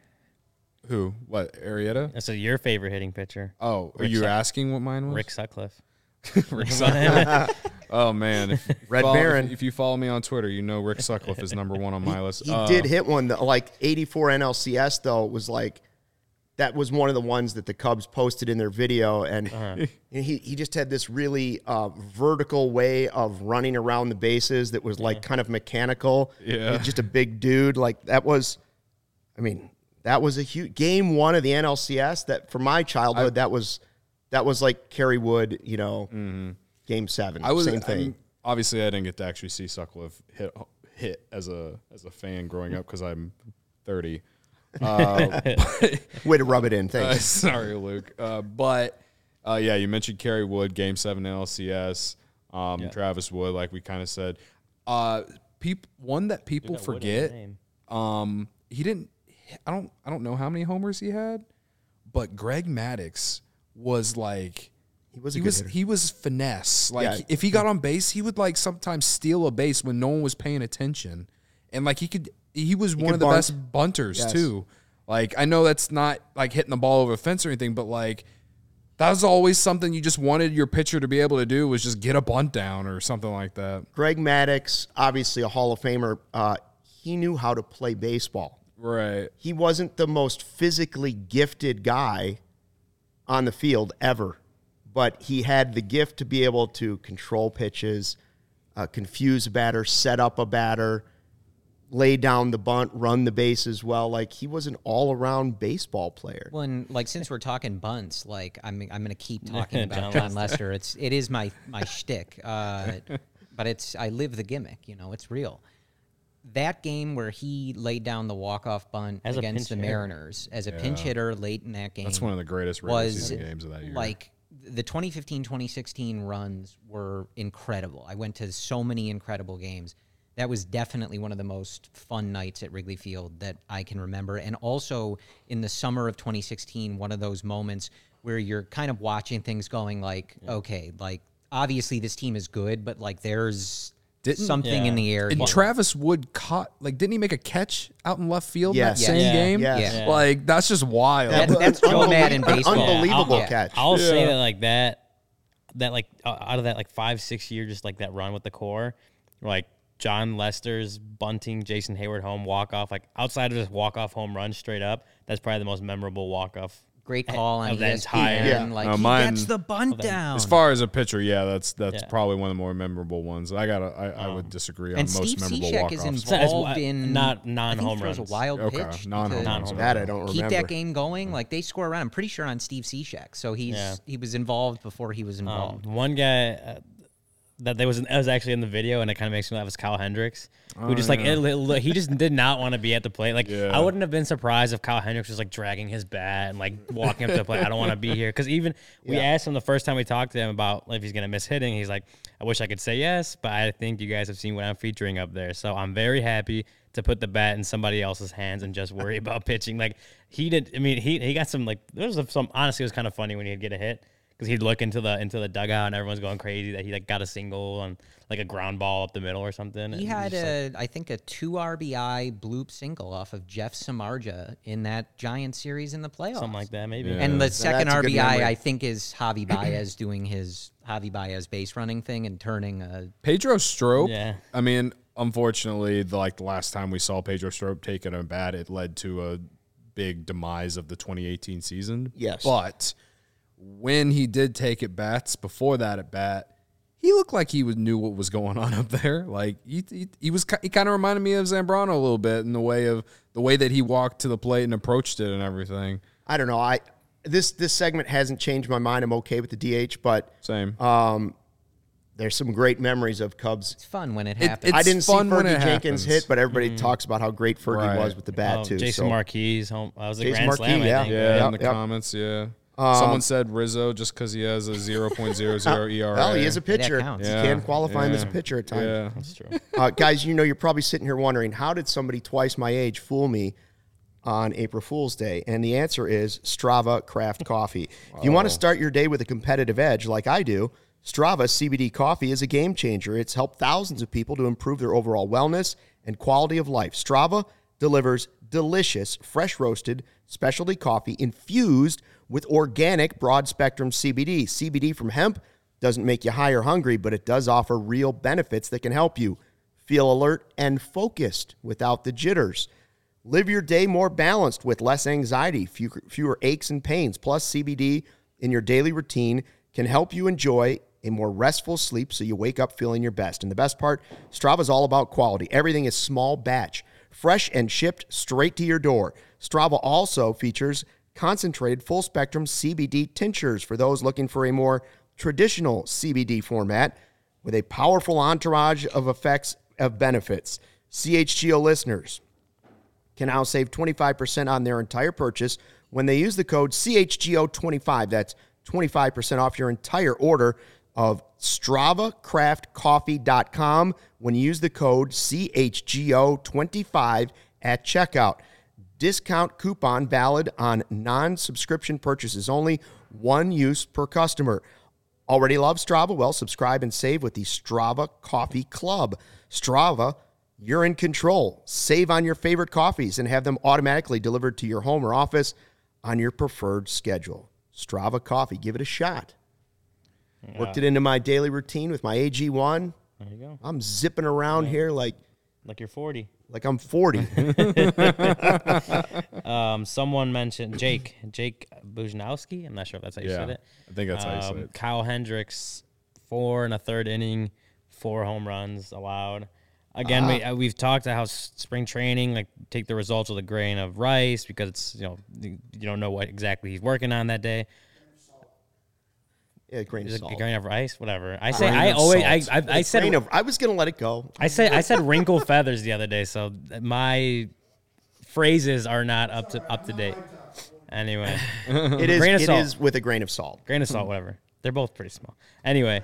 S3: Who what Arrieta?
S2: That's a, your favorite hitting pitcher.
S3: Oh, are you
S2: Suck-
S3: asking what mine was?
S2: Rick Sutcliffe.
S3: Rick Sutcliffe. oh man, if,
S1: Red
S3: follow-
S1: Baron.
S3: If, if you follow me on Twitter, you know Rick Sutcliffe is number one on my list.
S1: He
S3: Uh,
S1: did hit one that like 84 NLCS though was like that was one of the ones that the Cubs posted in their video and he he just had this really uh, vertical way of running around the bases that was like kind of mechanical.
S3: Yeah.
S1: He's just a big dude like that was I mean that was a huge game 1 of the NLCS that for my childhood that was that was like Kerry Wood, you know, game 7.
S3: Mm-hmm. I was
S1: same thing.
S3: I'm- obviously, I didn't get to actually see Sutcliffe hit hit as a as a fan growing up because I'm 30. Uh,
S1: Way to rub it in.
S3: Uh,
S1: Thanks.
S3: sorry, Luke. Uh, but uh, yeah, you mentioned Kerry Wood, Game Seven LCS. Um, Travis Wood, like we kind of said. Uh, peop- one that people
S2: got Wood in his
S3: forget. Um, he didn't. I don't. I don't know how many homers he had, but Greg Maddux was like.
S1: He was a
S3: he was
S1: hitter.
S3: he was finesse. Like
S1: Yeah.
S3: if he got on base, he would like sometimes steal a base when no one was paying attention, and like he could. He was one of the
S1: bunt.
S3: best bunters
S1: Yes.
S3: too. Like I know that's not like hitting the ball over the fence or anything, but like that was always something you just wanted your pitcher to be able to do was just get a bunt down or something like that.
S1: Greg Maddux, obviously a Hall of Famer, uh, he knew how to play baseball.
S3: Right.
S1: He wasn't the most physically gifted guy on the field ever, but he had the gift to be able to control pitches, uh, confuse a batter, set up a batter, lay down the bunt, run the base as well. Like he was an all around baseball player.
S4: Well, and like since we're talking bunts, like I'm I'm gonna keep talking about
S2: John
S4: Jon Lester. It's it is my my shtick, uh, but it's I live the gimmick. You know, it's real. That game where he laid down the walk off bunt
S2: As
S4: against the
S2: pinch hitter.
S4: Mariners as a pinch hitter late in that game.
S3: That's one of the greatest regular
S4: was
S3: season games of that year.
S4: like the 2015-2016 runs were incredible. I went to so many incredible games. That was definitely one of the most fun nights at Wrigley Field that I can remember. And also in the summer of 2016, one of those moments where you're kind of watching things going like, okay, like obviously this team is good, but like there's
S3: Didn't-
S4: something in the air.
S3: and
S4: here.
S3: Travis Wood caught like didn't he make a catch out in left field
S1: Yes.
S3: that same
S2: Yes.
S3: game?
S1: Yes.
S2: Yeah.
S3: Like that's just wild.
S4: That- that's Joe Maddon
S1: Unbelie-
S4: baseball.
S1: Unbelievable
S4: Yeah.
S1: catch.
S2: I'll say
S3: Yeah.
S2: that like that, that like uh, out of that like five six year just like that run with the core, like Jon Lester's bunting Jason Heyward home walk off, like outside of this walk off home run straight up, that's probably the most memorable walk off.
S4: Great call on
S2: Of the
S4: ESPN.
S2: entire-
S1: Yeah.
S4: Like
S3: Uh,
S4: he
S3: mine-
S4: gets the bunt down.
S3: As far as a pitcher, yeah, that's that's
S2: Yeah.
S3: probably one of the more memorable ones. I gotta, I, I would disagree on
S4: and
S3: most
S4: Steve
S3: memorable
S4: Cishek
S3: walk
S4: is
S3: offs.
S2: So it's
S4: involved in
S2: not
S4: I think
S2: non-home
S4: he throws
S2: runs.
S4: a wild
S3: Okay,
S4: pitch.
S3: non-home runs.
S1: That I don't remember.
S4: Keep that game going. Like they score around. I'm pretty sure on Steve Cishek. So he's
S2: Yeah.
S4: he was involved before he was
S2: Um,
S4: involved.
S2: one guy uh, that there was that was actually in the video, and it kind of makes me laugh. Is Kyle Hendricks, who oh, just like it, it- he just did not want to be at the plate. Like
S3: Yeah.
S2: I wouldn't have been surprised if Kyle Hendricks was like dragging his bat and like walking up to the plate. I don't want to be here because even we asked him the first time we talked to him about if he's gonna miss hitting. He's like, I wish I could say yes, but I think you guys have seen what I'm featuring up there, so I'm very happy to put the bat in somebody else's hands and just worry about pitching. Like he did. I mean, he he got some like there was some honestly it was kind of funny when he'd get a hit because he'd look into the into the dugout and everyone's going crazy that he like got a single on like a ground ball up the middle or something.
S4: He had
S2: just, like,
S4: a, I think, a two RBI bloop single off of Jeff Samardzija in that Giant series in the playoffs.
S2: something like that maybe.
S3: Yeah.
S4: And the second
S1: that's a good
S4: RBI. I think, is Javi Baez doing his Javi Baez base running thing and turning a.
S3: Pedro Strop.
S2: Yeah.
S3: I mean, unfortunately, the, like the last time we saw Pedro Strop take it a bat, it led to a big demise of the 2018 season.
S1: Yes.
S3: But when he did take at bats before that at bat, he looked like he was, knew what was going on up there. Like he, he, he was he kind of reminded me of Zambrano a little bit in the way of the way that he walked to the plate and approached it and everything.
S1: I don't know. I this this segment hasn't changed my mind. I'm okay with the DH, but
S3: Same.
S1: Um, there's some great memories of Cubs.
S4: It's fun when it
S3: It-
S4: happens.
S1: I didn't see
S3: fun when
S1: Fergie Jenkins
S3: happens.
S1: hit, but everybody mm. talks about how great Fergie
S3: Right.
S1: was with the bat
S2: Oh,
S1: too.
S2: Jason
S1: so.
S2: Marquis home. I was a
S1: Jason
S2: grand
S1: Marquis,
S2: slam. I
S1: yeah.
S2: think.
S3: yeah,
S1: Yep,
S3: in the
S1: yep.
S3: comments, yeah. Someone said Rizzo just because he has a 0.00 ERA.
S1: Well, he is a pitcher.
S4: counts.
S1: You
S3: Yeah,
S1: can qualify him as a pitcher at times.
S3: Yeah.
S2: That's true.
S1: Uh, guys, you know, you're probably sitting here wondering, how did somebody twice my age fool me on April Fool's Day? And the answer is Strava Craft Coffee. If you want to start your day with a competitive edge like I do, Strava CBD coffee is a game changer. It's helped thousands of people to improve their overall wellness and quality of life. Strava delivers delicious, fresh roasted specialty coffee infused with organic broad spectrum CBD. CBD from hemp doesn't make you high or hungry, but it does offer real benefits that can help you feel alert and focused without the jitters. Live your day more balanced with less anxiety, fewer, aches and pains. Plus, CBD in your daily routine can help you enjoy a more restful sleep so you wake up feeling your best. And the best part, Strava is all about quality. Everything is small batch, fresh and shipped straight to your door. Strava also features concentrated full spectrum CBD tinctures for those looking for a more traditional CBD format with a powerful entourage of effects of benefits. CHGO listeners can now save 25% on their entire purchase when they use the code CHGO25. That's 25% off your entire order of StravaCraftCoffee.com when you use the code CHGO25 at checkout. Discount coupon valid on non subscription purchases only, one use per customer. Already love Strava? Well, subscribe and save with the Strava Coffee Club. Strava, you're in control. Save on your favorite coffees and have them automatically delivered to your home or office on your preferred schedule. Strava Coffee, give it a shot. Worked it into my daily routine with my AG1.
S2: There you go.
S1: I'm zipping around here like
S2: Like you're 40.
S1: like I'm 40.
S2: Um, someone mentioned Jake, Jake Bujanowski. I'm not sure if that's how you
S3: Yeah,
S2: said it.
S3: I think that's how you said
S2: Um,
S3: it.
S2: Kyle Hendricks, four and a third inning, four home runs allowed. Again, we, uh, we've talked about how spring training, like take the results with a grain of rice because it's you know you you don't know what exactly he's working on that day.
S1: Yeah, grain of
S2: Is it
S1: salt.
S2: a grain of rice? Whatever. I say
S3: Grain
S2: I
S3: of
S2: always I,
S3: salt.
S2: I, I said
S1: Grain of- I was gonna let it go.
S2: I said I said wrinkle feathers the other day, so my phrases are not up to up to date. Anyway,
S1: It is.
S2: Grain of
S1: It
S2: salt.
S1: is with a grain of salt.
S2: grain of salt, whatever. They're both pretty small. Anyway,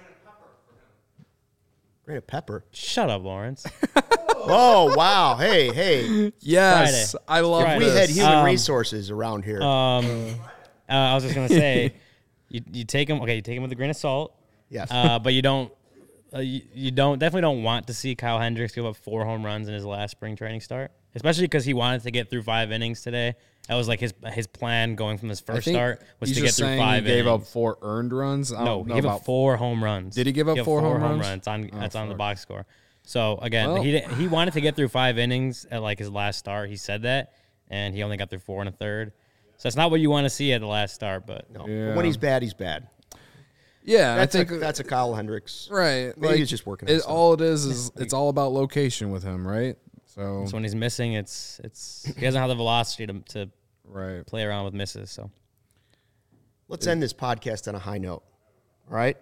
S1: Grain of pepper.
S2: shut up, Lawrence.
S1: Oh wow! Hey, hey.
S3: Yes,
S2: Friday.
S3: I love
S2: Friday.
S1: We had human
S2: Um,
S1: resources around here.
S2: Um, uh, I was just gonna say, you you take them. Okay, you take them with a grain of salt.
S1: yes.
S2: Uh, but you don't. Uh, you, you don't definitely don't want to see Kyle Hendricks give up four home runs in his last spring training start, especially because he wanted to get through five innings today. That was like his his plan going from his first start was to get through five.
S3: He gave
S2: innings.
S3: up four earned runs. I
S2: No, he gave up four home runs.
S3: Did he give up
S2: He
S3: four home runs?
S2: runs? On
S3: Oh,
S2: that's on the box score. So again,
S3: Well-
S2: he he wanted to get through five innings at like his last start. He said that, and he only got through four and a third. So that's not what you want to see at the last start. But
S1: No.
S3: Yeah.
S1: When he's bad, he's bad.
S3: Yeah,
S1: That's
S3: I think
S1: a, that's a Kyle Hendricks.
S3: right.
S1: Maybe he's just working on
S3: It, all it is is it's all about location with him, right? So
S2: so when he's missing, it's it's he doesn't have the velocity to to
S3: right.
S2: play around with misses. So
S1: Let's end this podcast on a high note. All right.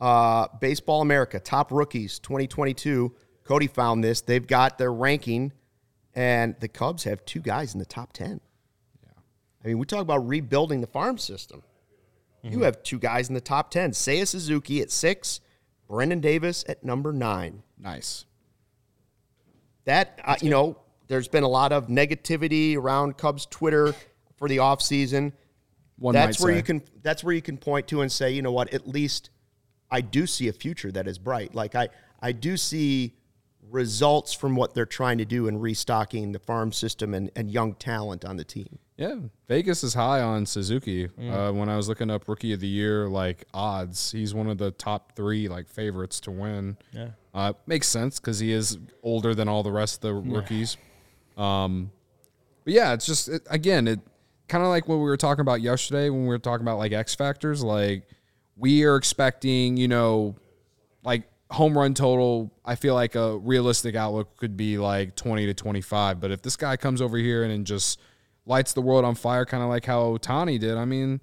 S1: Uh, Baseball America, top rookies 2022. Cody found this. They've got their ranking, and the Cubs have two guys in the top 10. I mean, we talk about rebuilding the farm system. You have two guys in the top 10. Seiya Suzuki at six, Brennan Davis at number nine.
S3: Nice.
S1: That, uh, you know, there's been a lot of negativity around Cubs Twitter for the offseason.
S3: One
S1: that's where
S3: say.
S1: you can that's where you can point to and say, you know what, at least I do see a future that is bright. Like I I do see results from what they're trying to do in restocking the farm system and, and young talent on the team.
S3: Yeah, Vegas is high on Suzuki.
S1: Mm.
S3: Uh, when I was looking up rookie of the year like odds, he's one of the top three like favorites to win.
S2: Yeah.
S3: uh, makes sense because he is older than all the rest of the rookies. Um, but yeah, it's just it, again, it kind of like what we were talking about yesterday when we were talking about like X factors. Like we are expecting, you know, like home run total. I feel like a realistic outlook could be like twenty to twenty five. But if this guy comes over here and, and just lights the world on fire, kind of like how Ohtani did, I mean,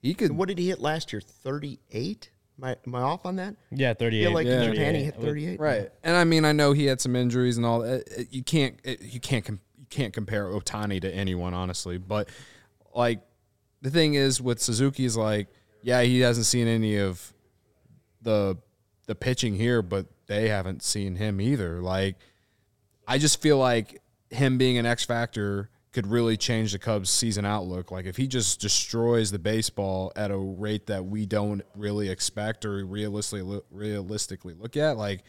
S3: he could.
S1: And what did he hit last year? 38? Am I, am I off on that?
S2: yeah, 38.
S1: I feel like
S3: Yeah.
S1: in Japan he hit 38.
S3: Right. And I mean, I know he had some injuries and all that. You can't it, you can't com- you can't compare Ohtani to anyone honestly, but like the thing is with Suzuki is like, yeah, he hasn't seen any of the the pitching here, but they haven't seen him either. Like I just feel like him being an X factor could really change the Cubs season outlook. Like if he just destroys the baseball at a rate that we don't really expect or realistically realistically look at, like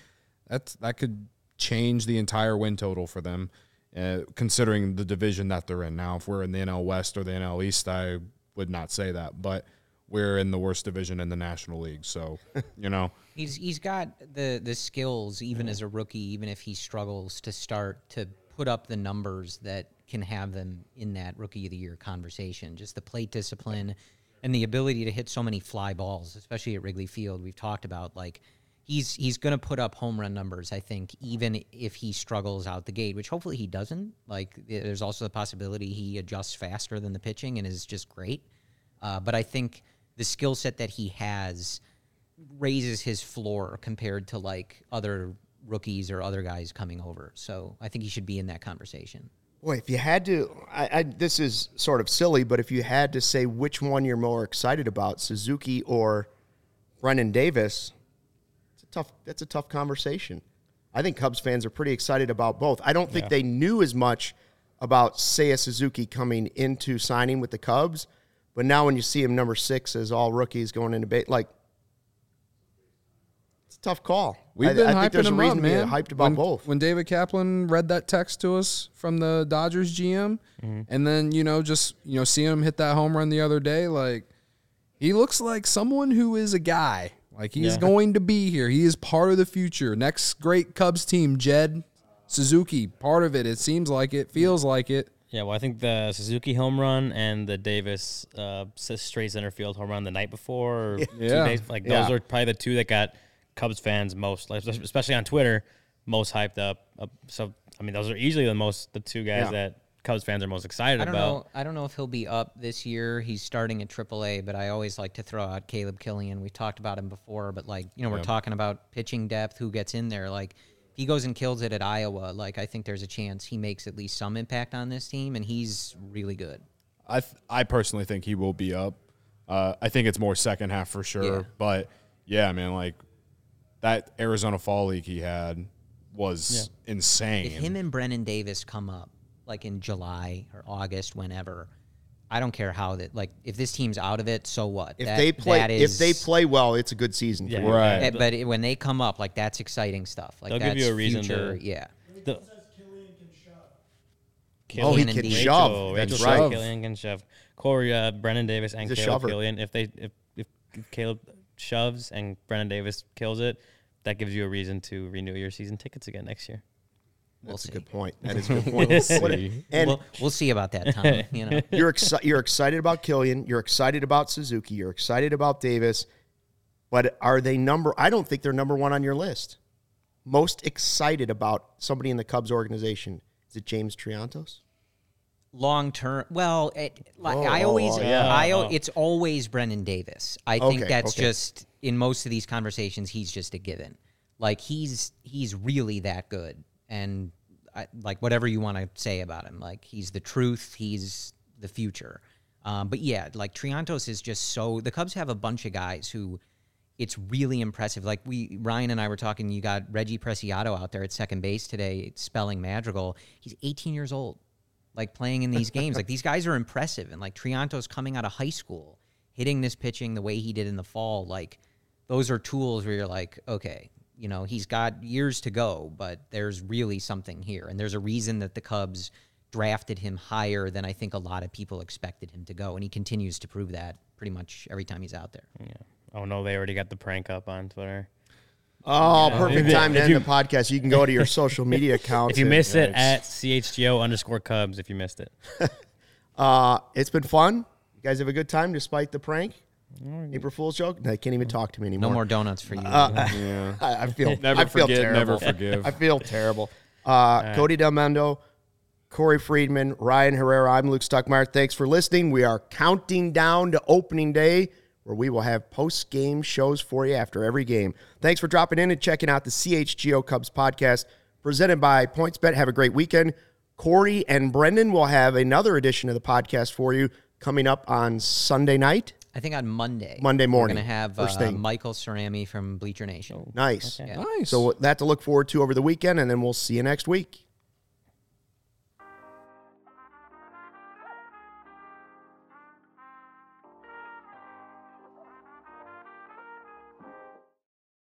S3: that's that could change the entire win total for them. Uh, considering the division that they're in now, if we're in the NL West or the NL East, I would not say that, but we're in the worst division in the National League. So, you know,
S4: He's he's got the the skills even as a rookie, even if he struggles to start to put up the numbers that can have them in that rookie of the year conversation. Just the plate discipline and the ability to hit so many fly balls, especially at Wrigley Field. We've talked about like he's he's going to put up home run numbers. I think even if he struggles out the gate, which hopefully he doesn't. Like there's also the possibility he adjusts faster than the pitching and is just great. Uh, but I think the skill set that he has raises his floor compared to like other rookies or other guys coming over. So I think he should be in that conversation.
S1: Boy, if you had to, I, I, this is sort of silly, but if you had to say which one you're more excited about, Suzuki or Brennan Davis, it's a tough. That's a tough conversation. I think Cubs fans are pretty excited about both. I don't think
S2: Yeah.
S1: they knew as much about Seiya Suzuki coming into signing with the Cubs, but now when you see him number six as all rookies going into bait, like it's a tough call.
S3: We've
S1: I,
S3: been
S1: I
S3: hyping
S1: think there's a reason
S3: up, man.
S1: hyped about
S3: when,
S1: both.
S3: When David Kaplan read that text to us from the Dodgers GM,
S1: Mm-hmm.
S3: and then you know just you know seeing him hit that home run the other day, like he looks like someone who is a guy. Like he is
S2: Yeah.
S3: going to be here. He is part of the future. Next great Cubs team, Jed Suzuki, part of it. It seems like it, feels like it.
S2: Yeah, well, I think the Suzuki home run and the Davis uh, s- straight center field home run the night before, or two
S3: Yeah.
S2: days, like
S1: Yeah.
S2: those are probably the two that got Cubs fans most, like, especially on Twitter, most hyped up. up. So, I mean, those are easily the most, the two guys
S1: Yeah.
S2: that Cubs fans are most excited
S4: I don't
S2: about.
S4: know. I don't know if he'll be up this year. He's starting at AAA, but I always like to throw out Caleb Killian. We've talked about him before, but like you know, we're talking about pitching depth, who gets in there. Like if he goes and kills it at Iowa, like I think there's a chance he makes at least some impact on this team, and he's really good.
S3: I th- I personally think he will be up. Uh, I think it's more second half for sure.
S4: Yeah.
S3: But yeah, man, like that Arizona Fall League he had was insane.
S4: If him and Brennan Davis come up like in July or August, whenever, I don't care how that. Like if this team's out of it, so what?
S1: If
S4: That-
S1: they play,
S4: that
S1: if they play well, it's a good season. For
S2: Yeah.
S1: you.
S3: Right.
S4: Eh, but it- when they come up, like that's exciting stuff. Like
S2: They'll give you a reason
S4: future,
S2: to-
S4: yeah.
S2: The-
S5: Killian.
S1: Oh, he can
S4: and
S1: shove.
S2: Rachel,
S1: That's
S2: Rachel
S1: right.
S2: Killian can shove. Corey, uh, Brennan Davis, and
S1: He's
S2: Caleb. Killian. If they if, if Caleb shoves and Brennan Davis kills it, that gives you a reason to renew your season tickets again next year.
S4: We'll
S1: That's a good point. That is a good point. What a-
S3: See.
S1: and
S4: we'll, we'll see about that, Tom. You know,
S1: you're exci- you're excited about Killian. You're excited about Suzuki. You're excited about Davis. But are they number? I don't think they're number one on your list. Most excited about somebody in the Cubs organization is it James Triantos?
S4: long term. Well, it, like
S1: Oh,
S4: I always,
S2: yeah.
S4: I it's always Brennan Davis. I think that's
S1: okay.
S4: just in most of these conversations, he's just a given. Like he's he's really that good, and I, like whatever you want to say about him, like he's the truth. He's the future. Um, but yeah, like Triantos is just so. The Cubs have a bunch of guys who. It's really impressive. Like we, Ryan and I were talking. You got Reggie Preciado out there at second base today, spelling Madrigal. He's 18 years old like playing in these games. Like these guys are impressive, and like Triantos coming out of high school, hitting this pitching the way he did in the fall, like those are tools where you're like, okay, you know, he's got years to go, but there's really something here, and there's a reason that the Cubs drafted him higher than I think a lot of people expected him to go, and he continues to prove that pretty much every time he's out there.
S2: Yeah. Oh no, they already got the prank up on Twitter.
S1: Oh, perfect time to
S2: if
S1: end
S2: you-
S1: the podcast. You can go to your social media accounts.
S2: If you
S1: and-
S2: missed it, at CHGO underscore Cubs. If you missed it,
S1: Uh, it's been fun. You guys have a good time despite the prank. April Fool's joke. They can't even talk to me anymore.
S4: No more donuts for you.
S3: Yeah.
S1: I, I feel
S3: Never
S1: I feel
S3: forget,
S1: terrible.
S3: never forgive.
S1: I feel terrible. Uh, Cody Delmendo, Corey Friedman, Ryan Herrera. I'm Luke Stuckmeyer. Thanks for listening. We are counting down to opening day, where we will have post game shows for you after every game. Thanks for dropping in and checking out the CHGO Cubs podcast presented by PointsBet. Have a great weekend. Corey and Brendan will have another edition of the podcast for you coming up on Sunday night.
S4: I think on Monday.
S1: Monday morning,
S4: We're going to have
S1: first
S4: uh,
S1: thing.
S4: Michael Cerami from Bleacher Nation.
S1: Nice.
S4: Yeah.
S3: Nice.
S1: So that to look forward to over the weekend, and then we'll see you next week.